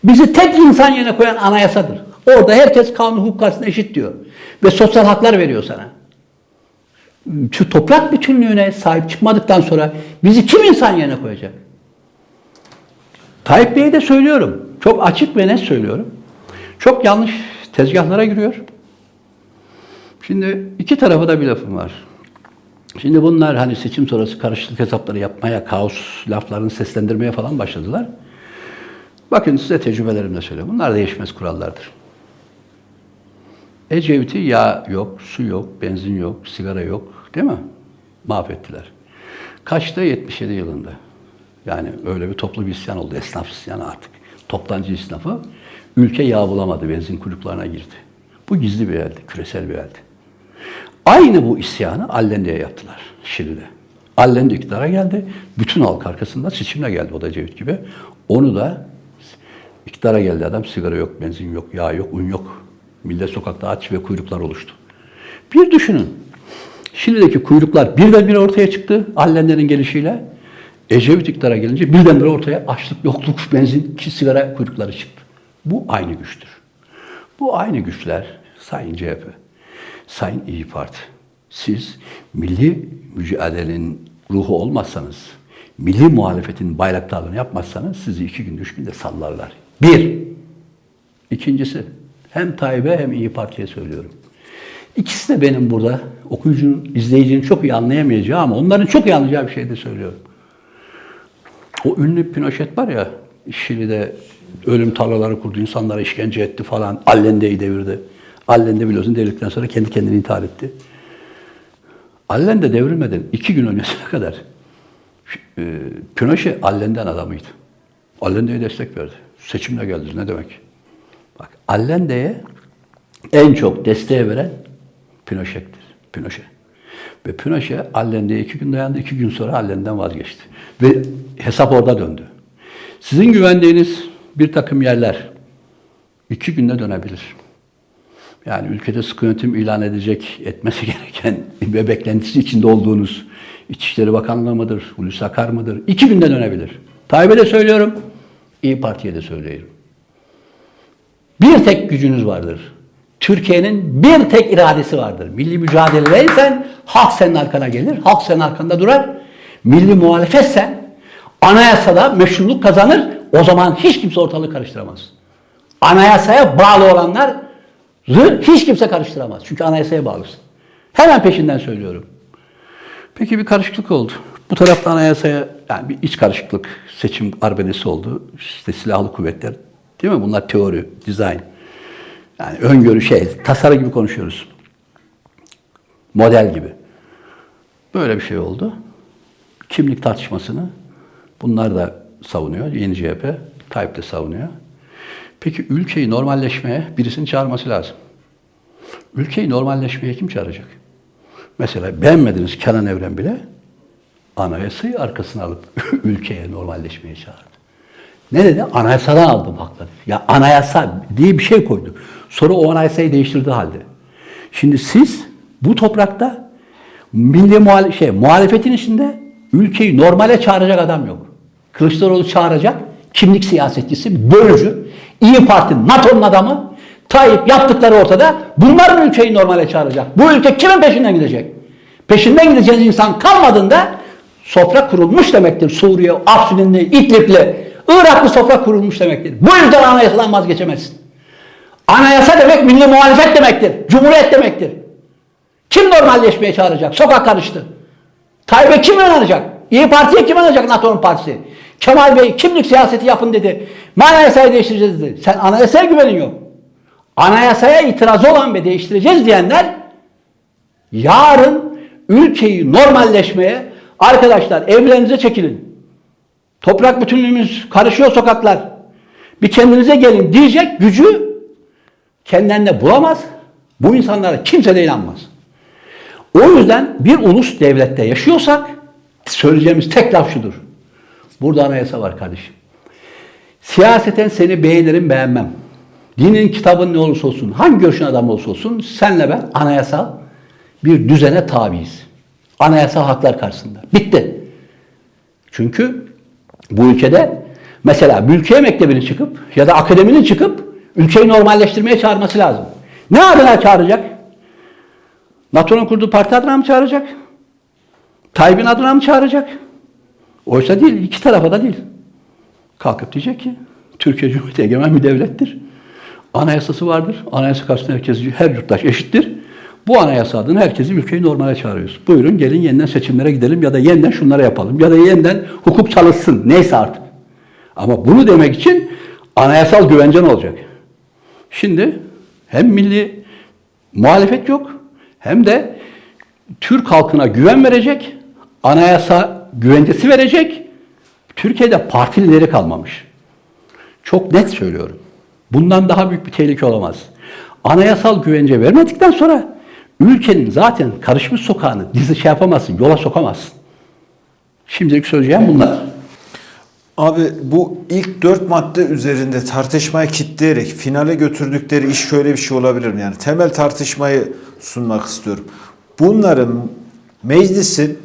Bizi tek insan yerine koyan anayasadır. Orada herkes kanun hukuk karşısında eşit diyor. Ve sosyal haklar veriyor sana. Şu toprak bütünlüğüne sahip çıkmadıktan sonra bizi kim insan yerine koyacak? Tayyip Bey'e de söylüyorum. Çok açık ve net söylüyorum. Çok yanlış tezgahlara giriyor. Şimdi iki tarafa da bir lafım var. Şimdi bunlar hani seçim sonrası karışıklık hesapları yapmaya, kaos laflarını seslendirmeye falan başladılar. Bakın size tecrübelerimle söylüyorum. Bunlar değişmez kurallardır. Ecevit'i yağ yok, su yok, benzin yok, sigara yok değil mi? Mahvettiler. Kaçta? 77 yılında. Yani öyle bir toplu bir isyan oldu. Esnaf isyanı artık. Toptancı esnafı. Ülke yağ bulamadı. Benzin kuyruklarına girdi. Bu gizli bir eldi. Küresel bir eldi. Aynı bu isyanı Allende'ye yaptılar Şili'de. Allende iktidara geldi. Bütün halk arkasında seçimle geldi o da Ecevit gibi. Onu da İktidara geldi adam sigara yok, benzin yok, yağ yok, un yok. Millet sokakta aç ve kuyruklar oluştu. Bir düşünün. Şimdideki kuyruklar birdenbire ortaya çıktı Allender'in gelişiyle. Ecevit iktidara gelince birdenbire ortaya açlık, yokluk, benzin, sigara kuyrukları çıktı. Bu aynı güçtür. Bu aynı güçler Sayın CHP, Sayın İyi Parti. Siz milli mücadelenin ruhu olmazsanız, milli muhalefetin bayraktarlığını yapmazsanız sizi iki gün, üç günde sallarlar. Bir. İkincisi, hem Tayyip'e hem İyi Parti'ye söylüyorum. İkisi de benim burada okuyucunun, izleyicinin çok iyi anlayamayacağı ama onların çok iyi anlayacağı bir şey de söylüyorum. O ünlü Pinochet var ya, Şili'de ölüm tarlaları kurdu, insanlara işkence etti falan. Allende'yi devirdi. Allende biliyorsun devirdikten sonra kendi kendini intihar etti. Allende devrilmeden iki gün öncesine kadar e, Pinochet Allende'nin adamıydı. Allende'ye destek verdi. Seçimle geldi. Ne demek? Allende'ye en çok desteği veren Pinochet'tir. Pinochet. Ve Pinochet Allende'ye iki gün dayandı. iki gün sonra Allende'den vazgeçti. Ve hesap orada döndü. Sizin güvendiğiniz bir takım yerler iki günde dönebilir. Yani ülkede sıkı yönetim ilan edecek, etmesi gereken ve beklentisi içinde olduğunuz İçişleri Bakanlığı mıdır, Hulusi Akar mıdır? İki günde dönebilir. Tayyip'e de söylüyorum, İyi Parti'ye de söylüyorum. Bir tek gücünüz vardır. Türkiye'nin bir tek iradesi vardır. Milli mücadeledeysen halk senin arkana gelir, halk senin arkanda durar. Milli muhalefetsen anayasada meşruluk kazanır, o zaman hiç kimse ortalığı karıştıramaz. Anayasaya bağlı olanlar hiç kimse karıştıramaz. Çünkü anayasaya bağlısın. Hemen peşinden söylüyorum. Peki bir karışıklık oldu. Bu tarafta anayasaya yani bir iç karışıklık, seçim arbedesi oldu. İşte silahlı kuvvetler, değil mi? Bunlar teori, dizayn. Yani öngörü şey, tasarı gibi konuşuyoruz. Model gibi. Böyle bir şey oldu. Kimlik tartışmasını bunlar da savunuyor. Yeni CHP, Tayyip de savunuyor. Peki ülkeyi normalleşmeye birisini çağırması lazım. Ülkeyi normalleşmeye kim çağıracak? Mesela beğenmediniz Kenan Evren bile anayasayı arkasına alıp ülkeye normalleşmeye çağırdı. Ne dedi? Anayasadan aldım hakları. Ya anayasa diye bir şey koydu. Sonra o anayasayı değiştirdi halde. Şimdi siz bu toprakta milli muhal şey, muhalefetin içinde ülkeyi normale çağıracak adam yok. Kılıçdaroğlu çağıracak kimlik siyasetçisi, bölücü, İyi Parti, NATO'nun adamı, Tayyip yaptıkları ortada. Bunlar mı ülkeyi normale çağıracak? Bu ülke kimin peşinden gidecek? Peşinden gideceğiniz insan kalmadığında sofra kurulmuş demektir. Suriye, Afrinli, İdlib'li, Iraklı sofra kurulmuş demektir. Bu yüzden anayasadan vazgeçemezsin. Anayasa demek milli muhalefet demektir. Cumhuriyet demektir. Kim normalleşmeye çağıracak? Sokak karıştı. Tayyip'e kim inanacak? İyi Parti'ye kim inanacak NATO'nun partisi? Kemal Bey kimlik siyaseti yapın dedi. Anayasayı değiştireceğiz dedi. Sen anayasaya güvenin yok. Anayasaya itirazı olan ve değiştireceğiz diyenler yarın ülkeyi normalleşmeye arkadaşlar evlerinize çekilin. Toprak bütünlüğümüz karışıyor sokaklar. Bir kendinize gelin diyecek gücü kendilerinde bulamaz. Bu insanlara kimse de inanmaz. O yüzden bir ulus devlette yaşıyorsak söyleyeceğimiz tek laf şudur. Burada anayasa var kardeşim. Siyaseten seni beğenirim beğenmem. Dinin kitabın ne olursa olsun, hangi görüşün adamı olursa olsun senle ben anayasal bir düzene tabiiz. Anayasal haklar karşısında. Bitti. Çünkü bu ülkede mesela mülkiye mektebini çıkıp ya da akademinin çıkıp ülkeyi normalleştirmeye çağırması lazım. Ne adına çağıracak? NATO'nun kurduğu parti adına mı çağıracak? Tayyip'in adına mı çağıracak? Oysa değil, iki tarafa da değil. Kalkıp diyecek ki Türkiye Cumhuriyeti egemen bir devlettir. Anayasası vardır. Anayasa karşısında herkes, her yurttaş eşittir. Bu anayasa adına herkesi ülkeyi normale çağırıyoruz. Buyurun gelin yeniden seçimlere gidelim ya da yeniden şunları yapalım ya da yeniden hukuk çalışsın. Neyse artık. Ama bunu demek için anayasal güvencen olacak. Şimdi hem milli muhalefet yok hem de Türk halkına güven verecek, anayasa güvencesi verecek. Türkiye'de partilileri kalmamış. Çok net söylüyorum. Bundan daha büyük bir tehlike olamaz. Anayasal güvence vermedikten sonra ülkenin zaten karışmış sokağını dizi şey yapamazsın, yola sokamazsın. Şimdilik söyleyeceğim bunlar. Abi bu ilk dört madde üzerinde tartışmayı kitleyerek finale götürdükleri iş şöyle bir şey olabilir mi? Yani temel tartışmayı sunmak istiyorum. Bunların meclisin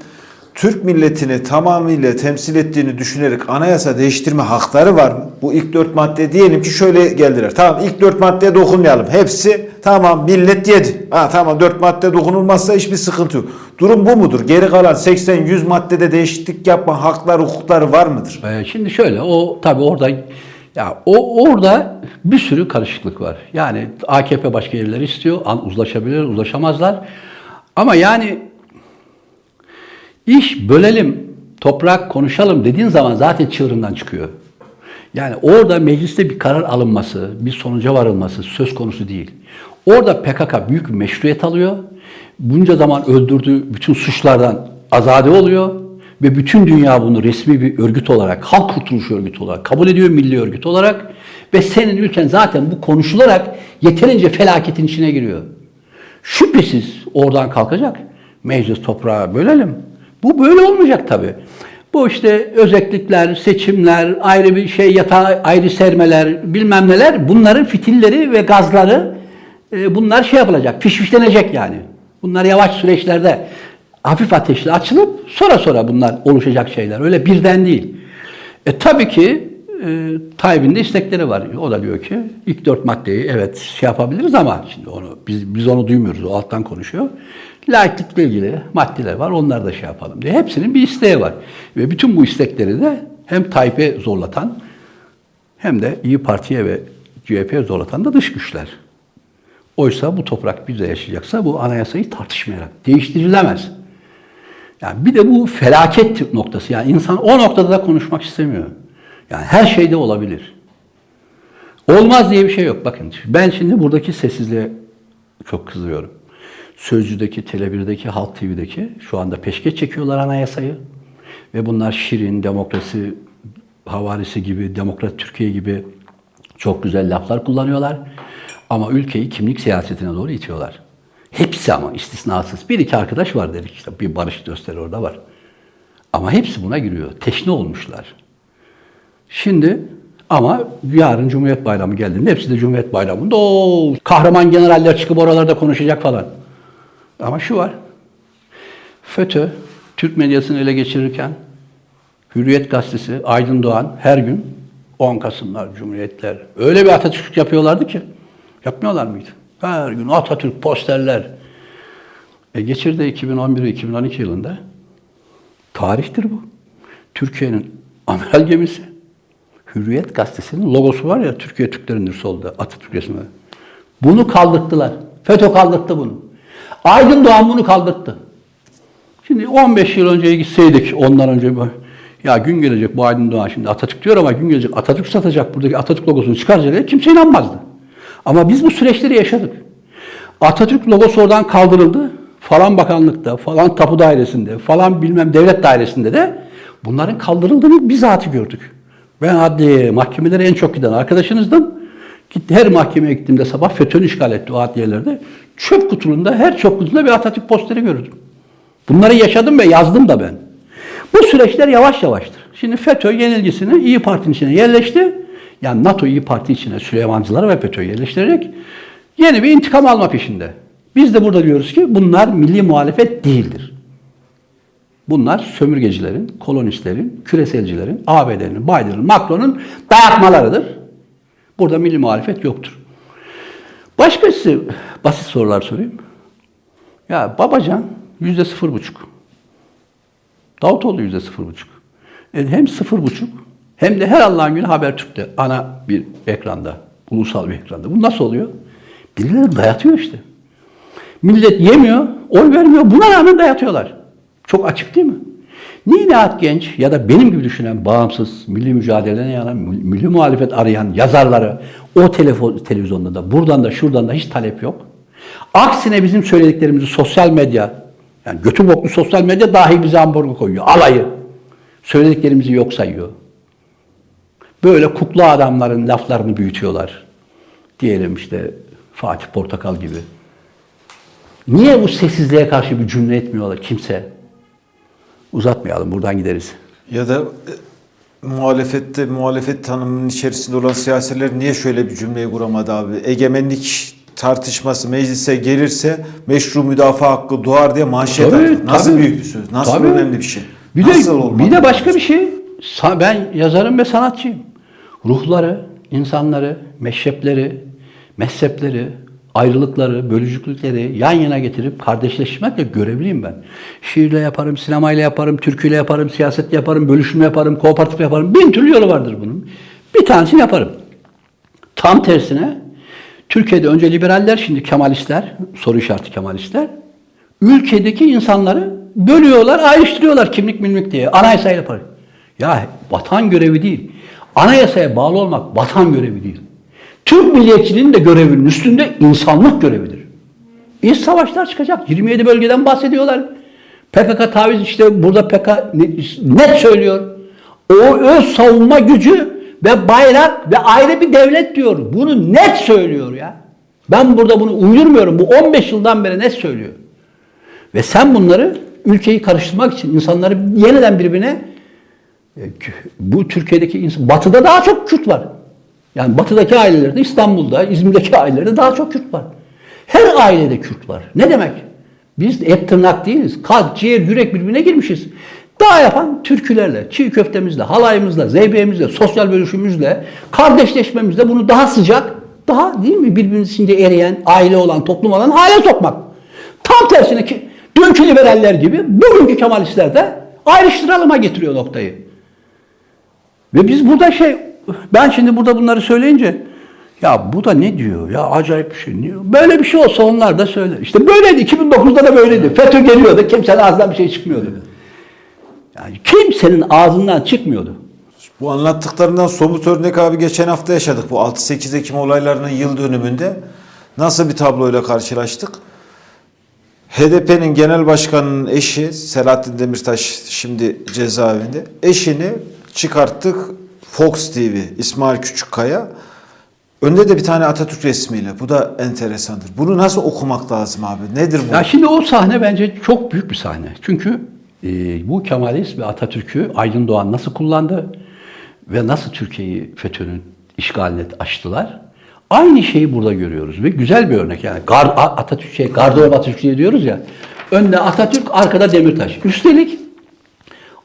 Türk milletini tamamıyla temsil ettiğini düşünerek anayasa değiştirme hakları var mı? Bu ilk dört madde diyelim ki şöyle geldiler. Tamam ilk dört maddeye dokunmayalım. Hepsi tamam millet yedi. Ha tamam dört madde dokunulmazsa hiçbir sıkıntı yok. Durum bu mudur? Geri kalan 80-100 maddede değişiklik yapma haklar, hukukları var mıdır? Ee, şimdi şöyle o tabii orada ya o orada bir sürü karışıklık var. Yani AKP başka yerleri istiyor. An, uzlaşabilir, uzlaşamazlar. Ama yani iş bölelim, toprak konuşalım dediğin zaman zaten çığırından çıkıyor. Yani orada mecliste bir karar alınması, bir sonuca varılması söz konusu değil. Orada PKK büyük bir meşruiyet alıyor. Bunca zaman öldürdüğü bütün suçlardan azade oluyor. Ve bütün dünya bunu resmi bir örgüt olarak, halk kurtuluş örgütü olarak kabul ediyor, milli örgüt olarak. Ve senin ülken zaten bu konuşularak yeterince felaketin içine giriyor. Şüphesiz oradan kalkacak. Meclis toprağı bölelim. Bu böyle olmayacak tabii. Bu işte özellikler, seçimler, ayrı bir şey yatağa ayrı sermeler, bilmem neler bunların fitilleri ve gazları e, bunlar şey yapılacak, fişfişlenecek yani. Bunlar yavaş süreçlerde hafif ateşle açılıp sonra sonra bunlar oluşacak şeyler. Öyle birden değil. E tabii ki e, Tayyip'in de istekleri var. O da diyor ki ilk dört maddeyi evet şey yapabiliriz ama şimdi onu biz biz onu duymuyoruz. O alttan konuşuyor. Laiklikle ilgili maddeler var. Onları da şey yapalım diye. Hepsinin bir isteği var. Ve bütün bu istekleri de hem Tayyip'e zorlatan hem de İyi Parti'ye ve CHP'ye zorlatan da dış güçler. Oysa bu toprak bize yaşayacaksa bu anayasayı tartışmayarak değiştirilemez. Yani bir de bu felaket noktası. Yani insan o noktada da konuşmak istemiyor. Yani her şeyde olabilir. Olmaz diye bir şey yok. Bakın ben şimdi buradaki sessizliğe çok kızıyorum. Sözcü'deki, Tele1'deki, Halk TV'deki şu anda peşkeş çekiyorlar anayasayı. Ve bunlar şirin, demokrasi havarisi gibi, demokrat Türkiye gibi çok güzel laflar kullanıyorlar. Ama ülkeyi kimlik siyasetine doğru itiyorlar. Hepsi ama istisnasız. Bir iki arkadaş var dedik işte. Bir barış gösteri orada var. Ama hepsi buna giriyor. Teşne olmuşlar. Şimdi ama yarın Cumhuriyet Bayramı geldiğinde hepsi de Cumhuriyet Bayramı'nda o kahraman generaller çıkıp oralarda konuşacak falan. Ama şu var. FETÖ Türk medyasını ele geçirirken Hürriyet Gazetesi, Aydın Doğan her gün 10 Kasımlar, Cumhuriyetler öyle bir Atatürk yapıyorlardı ki yapmıyorlar mıydı? Her gün Atatürk posterler. E geçirdi 2011 ve 2012 yılında. Tarihtir bu. Türkiye'nin amiral gemisi. Hürriyet gazetesinin logosu var ya Türkiye Türklerindir solda Atatürk resmi. Bunu kaldırttılar. FETÖ kaldırttı bunu. Aydın Doğan bunu kaldırttı. Şimdi 15 yıl önceye gitseydik ondan önce bu- ya gün gelecek bu Aydın Doğan şimdi Atatürk diyor ama gün gelecek Atatürk satacak buradaki Atatürk logosunu çıkaracak diye kimse inanmazdı. Ama biz bu süreçleri yaşadık. Atatürk logosu oradan kaldırıldı. Falan bakanlıkta, falan tapu dairesinde, falan bilmem devlet dairesinde de bunların kaldırıldığını bizatihi gördük. Ben adliye, mahkemelere en çok giden arkadaşınızdım. Gitti, her mahkemeye gittiğimde sabah FETÖ'nün işgal ettiği o adliyelerde çöp kutularında, her çöp kutusunda bir Atatürk posteri görürdüm. Bunları yaşadım ve yazdım da ben. Bu süreçler yavaş yavaştır. Şimdi FETÖ yenilgisini İyi Parti'nin içine yerleşti. Yani NATO İyi Parti içine Süleymancıları ve FETÖ'yü yerleştirerek yeni bir intikam alma peşinde. Biz de burada diyoruz ki bunlar milli muhalefet değildir. Bunlar sömürgecilerin, kolonistlerin, küreselcilerin, ABD'nin, Biden'ın, Macron'un dayatmalarıdır. Burada milli muhalefet yoktur. Başka size basit sorular sorayım. Ya Babacan yüzde sıfır buçuk. Davutoğlu yüzde sıfır buçuk. E, hem sıfır buçuk hem de her Allah'ın günü Habertürk'te ana bir ekranda, ulusal bir ekranda. Bu nasıl oluyor? Birileri dayatıyor işte. Millet yemiyor, oy vermiyor. Buna rağmen dayatıyorlar. Çok açık değil mi? Niye Nihat Genç ya da benim gibi düşünen bağımsız, milli mücadeleden yana, milli muhalefet arayan yazarları o telefon, televizyonda da, buradan da, şuradan da hiç talep yok. Aksine bizim söylediklerimizi sosyal medya, yani götü boklu sosyal medya dahi bize ambargo koyuyor. Alayı. Söylediklerimizi yok sayıyor. Böyle kukla adamların laflarını büyütüyorlar. Diyelim işte Fatih Portakal gibi. Niye bu sessizliğe karşı bir cümle etmiyorlar kimse? Uzatmayalım buradan gideriz. Ya da muhalefette muhalefet tanımının içerisinde olan siyasiler niye şöyle bir cümleyi kuramadı abi? Egemenlik tartışması meclise gelirse meşru müdafaa hakkı doğar diye manşet Tabii, attı. Nasıl tabii. büyük bir söz? Nasıl Tabii. önemli bir şey? Bir Nasıl de, olmalı bir de başka bir şey. Ben yazarım ve sanatçıyım. Ruhları, insanları, meşrepleri, mezhepleri, ayrılıkları, bölücülükleri yan yana getirip kardeşleşmekle görevliyim ben. Şiirle yaparım, sinemayla yaparım, türküyle yaparım, siyasetle yaparım, bölüşümle yaparım, kooperatif yaparım. Bin türlü yolu vardır bunun. Bir tanesini yaparım. Tam tersine Türkiye'de önce liberaller şimdi Kemalistler, soru işareti Kemalistler ülkedeki insanları bölüyorlar, ayrıştırıyorlar kimlik milmik diye. Anayasa yapar. Ya vatan görevi değil. Anayasaya bağlı olmak vatan görevi değil. Türk milliyetçiliğinin de görevinin üstünde insanlık görevidir. İç savaşlar çıkacak. 27 bölgeden bahsediyorlar. PKK taviz işte burada PKK ne- net söylüyor. O öz savunma gücü ve bayrak ve ayrı bir devlet diyor. Bunu net söylüyor ya. Ben burada bunu uydurmuyorum. Bu 15 yıldan beri net söylüyor. Ve sen bunları ülkeyi karıştırmak için insanları yeniden birbirine e, bu Türkiye'deki insan, batıda daha çok Kürt var. Yani batıdaki ailelerde İstanbul'da, İzmir'deki ailelerde daha çok Kürt var. Her ailede Kürt var. Ne demek? Biz et tırnak değiliz. Kalp, ciğer, yürek birbirine girmişiz. Daha yapan türkülerle, çiğ köftemizle, halayımızla, zeybeğimizle, sosyal bölüşümüzle, kardeşleşmemizle bunu daha sıcak, daha değil mi birbirimiz içinde eriyen, aile olan, toplum olan hale sokmak. Tam tersine ki dünkü liberaller gibi bugünkü Kemalistler de ayrıştırılıma getiriyor noktayı. Ve biz burada şey, ben şimdi burada bunları söyleyince ya bu da ne diyor ya acayip bir şey. Niye? Böyle bir şey olsa onlar da söyler. İşte böyleydi 2009'da da böyleydi. FETÖ geliyordu kimsenin ağzından bir şey çıkmıyordu. Yani kimsenin ağzından çıkmıyordu. Bu anlattıklarından somut örnek abi geçen hafta yaşadık. Bu 6-8 Ekim olaylarının yıl dönümünde nasıl bir tabloyla karşılaştık? HDP'nin genel başkanının eşi Selahattin Demirtaş şimdi cezaevinde. Eşini çıkarttık Fox TV İsmail Küçükkaya. Önde de bir tane Atatürk resmiyle. Bu da enteresandır. Bunu nasıl okumak lazım abi? Nedir bu? Ya şimdi o sahne bence çok büyük bir sahne. Çünkü e, bu Kemalist ve Atatürk'ü Aydın Doğan nasıl kullandı ve nasıl Türkiye'yi FETÖ'nün işgaline açtılar. Aynı şeyi burada görüyoruz ve güzel bir örnek yani. Gar, A- Atatürk şey, gardırop Atatürk diye diyoruz ya. Önde Atatürk, arkada Demirtaş. Üstelik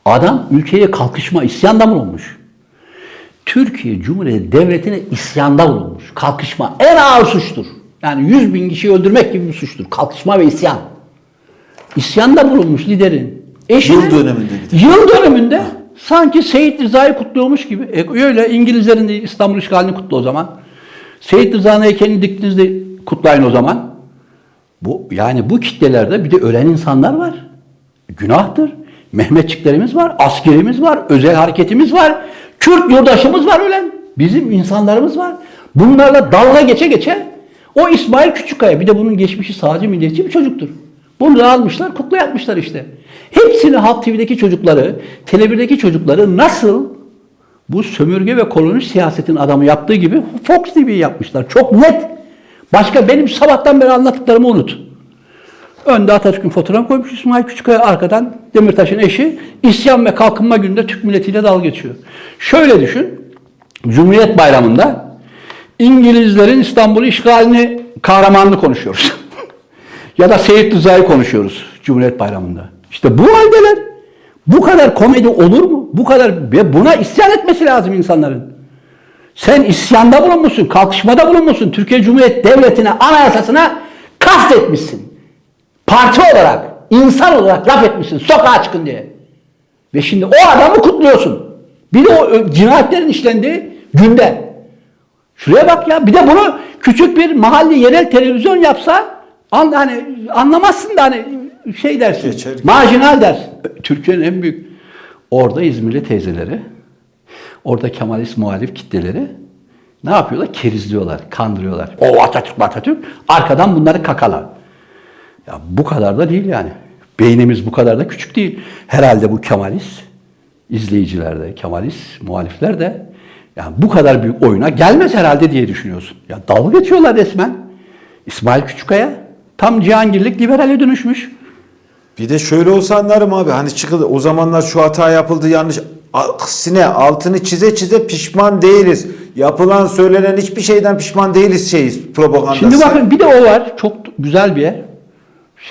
adam ülkeye kalkışma, isyanda bulunmuş. Türkiye Cumhuriyeti Devleti'ne isyanda bulunmuş. Kalkışma en ağır suçtur. Yani 100 bin kişiyi öldürmek gibi bir suçtur. Kalkışma ve isyan. İsyanda bulunmuş liderin. Eşine, Yıl dönümünde bir de. Yıl dönümünde sanki Seyit Rıza'yı kutluyormuş gibi. E, öyle İngilizlerin de İstanbul işgalini kutlu o zaman. Seyit Rıza'nın heykelini diktiğinizde kutlayın o zaman. Bu yani bu kitlelerde bir de ölen insanlar var. Günahtır. Mehmetçiklerimiz var, askerimiz var, özel hareketimiz var, Kürt yurdaşımız var ölen. Bizim insanlarımız var. Bunlarla dalga geçe geçe o İsmail Küçükkaya bir de bunun geçmişi sağcı milliyetçi bir çocuktur. Bunu da almışlar, kukla yapmışlar işte. Hepsini Halk TV'deki çocukları, Tele1'deki çocukları nasıl bu sömürge ve koloni siyasetin adamı yaptığı gibi Fox TV'yi yapmışlar. Çok net. Başka benim sabahtan beri anlattıklarımı unut. Önde Atatürk'ün fotoğrafı koymuş İsmail Küçükkaya arkadan Demirtaş'ın eşi isyan ve kalkınma gününde Türk milletiyle dalga geçiyor. Şöyle düşün. Cumhuriyet Bayramı'nda İngilizlerin İstanbul'u işgalini kahramanını konuşuyoruz. ya da Seyit Rıza'yı konuşuyoruz Cumhuriyet Bayramı'nda. İşte bu haldeler. Bu kadar komedi olur mu? Bu kadar buna isyan etmesi lazım insanların. Sen isyanda bulunmuşsun, kalkışmada bulunmuşsun. Türkiye Cumhuriyeti Devleti'ne, anayasasına kastetmişsin. Parti olarak, insan olarak laf etmişsin sokağa çıkın diye. Ve şimdi o adamı kutluyorsun. Bir de o cinayetlerin işlendiği günde. Şuraya bak ya. Bir de bunu küçük bir mahalle yerel televizyon yapsa an, hani anlamazsın da hani şey dersin. Geçer. Marjinal dersin. Türkiye'nin en büyük orada İzmirli teyzeleri, orada Kemalist muhalif kitleleri ne yapıyorlar? Kerizliyorlar, kandırıyorlar. O Atatürk Atatürk. Arkadan bunları kakala. Ya bu kadar da değil yani. Beynimiz bu kadar da küçük değil. Herhalde bu Kemalist izleyiciler de, Kemalist muhalifler de yani bu kadar büyük oyuna gelmez herhalde diye düşünüyorsun. Ya dalga geçiyorlar resmen. İsmail Küçükkaya tam Cihangirlik liberale dönüşmüş. Bir de şöyle olsa anlarım abi. Hani çıkıldı o zamanlar şu hata yapıldı yanlış Aksine altını çize çize pişman değiliz. Yapılan söylenen hiçbir şeyden pişman değiliz şeyiz propagandası. Şimdi bakın bir de o var. Çok güzel bir yer.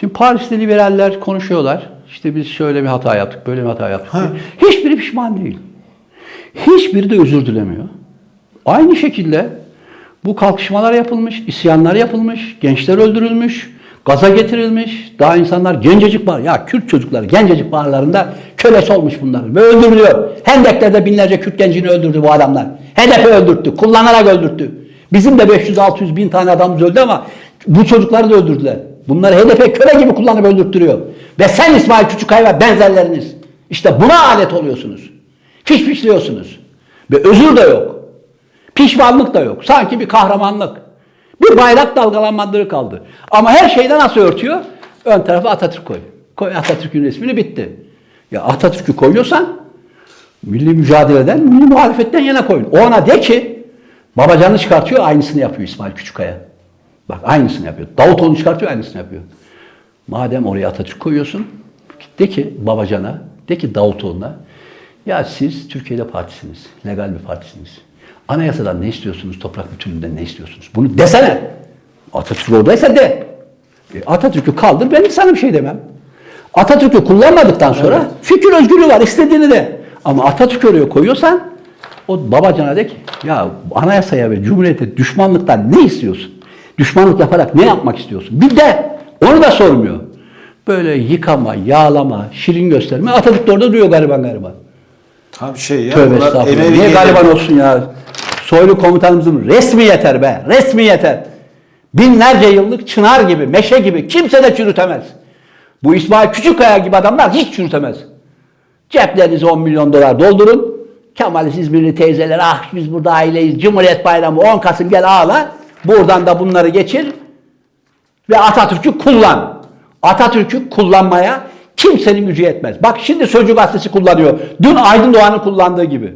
Şimdi Paris'te liberaller konuşuyorlar. İşte biz şöyle bir hata yaptık, böyle bir hata yaptık. diye. Hiçbiri pişman değil. Hiçbiri de özür dilemiyor. Aynı şekilde bu kalkışmalar yapılmış, isyanlar yapılmış, gençler öldürülmüş, gaza getirilmiş. Daha insanlar gencecik var. Ya Kürt çocukları gencecik barlarında kölesi olmuş bunlar. Ve öldürülüyor. Hendekler'de binlerce Kürt gencini öldürdü bu adamlar. Hedefi öldürttü, kullanarak öldürttü. Bizim de 500-600 bin tane adamımız öldü ama bu çocukları da öldürdüler. Bunları hedefe köle gibi kullanıp öldürttürüyor. Ve sen İsmail Küçükkaya ve benzerleriniz işte buna alet oluyorsunuz. Fişfişliyorsunuz. Ve özür de yok. Pişmanlık da yok. Sanki bir kahramanlık. Bir bayrak dalgalanmaları kaldı. Ama her şeyden nasıl örtüyor? Ön tarafa Atatürk koy. Koy Atatürk'ün resmini bitti. Ya Atatürk'ü koyuyorsan milli mücadeleden, milli muhalefetten yana koyun. O ona de ki Babacan'ı çıkartıyor aynısını yapıyor İsmail Küçükkaya. Bak aynısını yapıyor. Davutoğlu çıkartıyor aynısını yapıyor. Madem oraya Atatürk koyuyorsun de ki Babacan'a, de ki Davutoğlu'na ya siz Türkiye'de partisiniz, legal bir partisiniz. Anayasadan ne istiyorsunuz, toprak bütünlüğünden ne istiyorsunuz? Bunu desene. Atatürk oradaysa de. E, Atatürk'ü kaldır, ben sana bir şey demem. Atatürk'ü kullanmadıktan sonra fikir özgürlüğü var, istediğini de. Ama Atatürk oraya koyuyorsan, o babacana de ki, ya anayasaya ve cumhuriyete düşmanlıktan ne istiyorsun? Düşmanlık yaparak ne yapmak istiyorsun? Bir de, onu da sormuyor. Böyle yıkama, yağlama, şirin gösterme. Atatürk de orada duruyor gariban gariban. Tam şey ya. Tövbe estağfurullah. Niye gariban olsun ya? Soylu komutanımızın resmi yeter be. Resmi yeter. Binlerce yıllık çınar gibi, meşe gibi kimse de çürütemez. Bu İsmail Küçükkaya gibi adamlar hiç çürütemez. Ceplerinize 10 milyon dolar doldurun. Kemal İzmirli teyzeler ah biz burada aileyiz. Cumhuriyet Bayramı 10 Kasım gel ağla. Buradan da bunları geçir. Ve Atatürk'ü kullan. Atatürk'ü kullanmaya kimsenin gücü yetmez. Bak şimdi Sözcü Gazetesi kullanıyor. Dün Aydın Doğan'ın kullandığı gibi.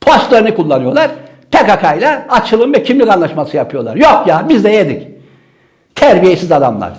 Postlarını kullanıyorlar. PKK ile açılım ve kimlik anlaşması yapıyorlar. Yok ya biz de yedik. Terbiyesiz adamlar.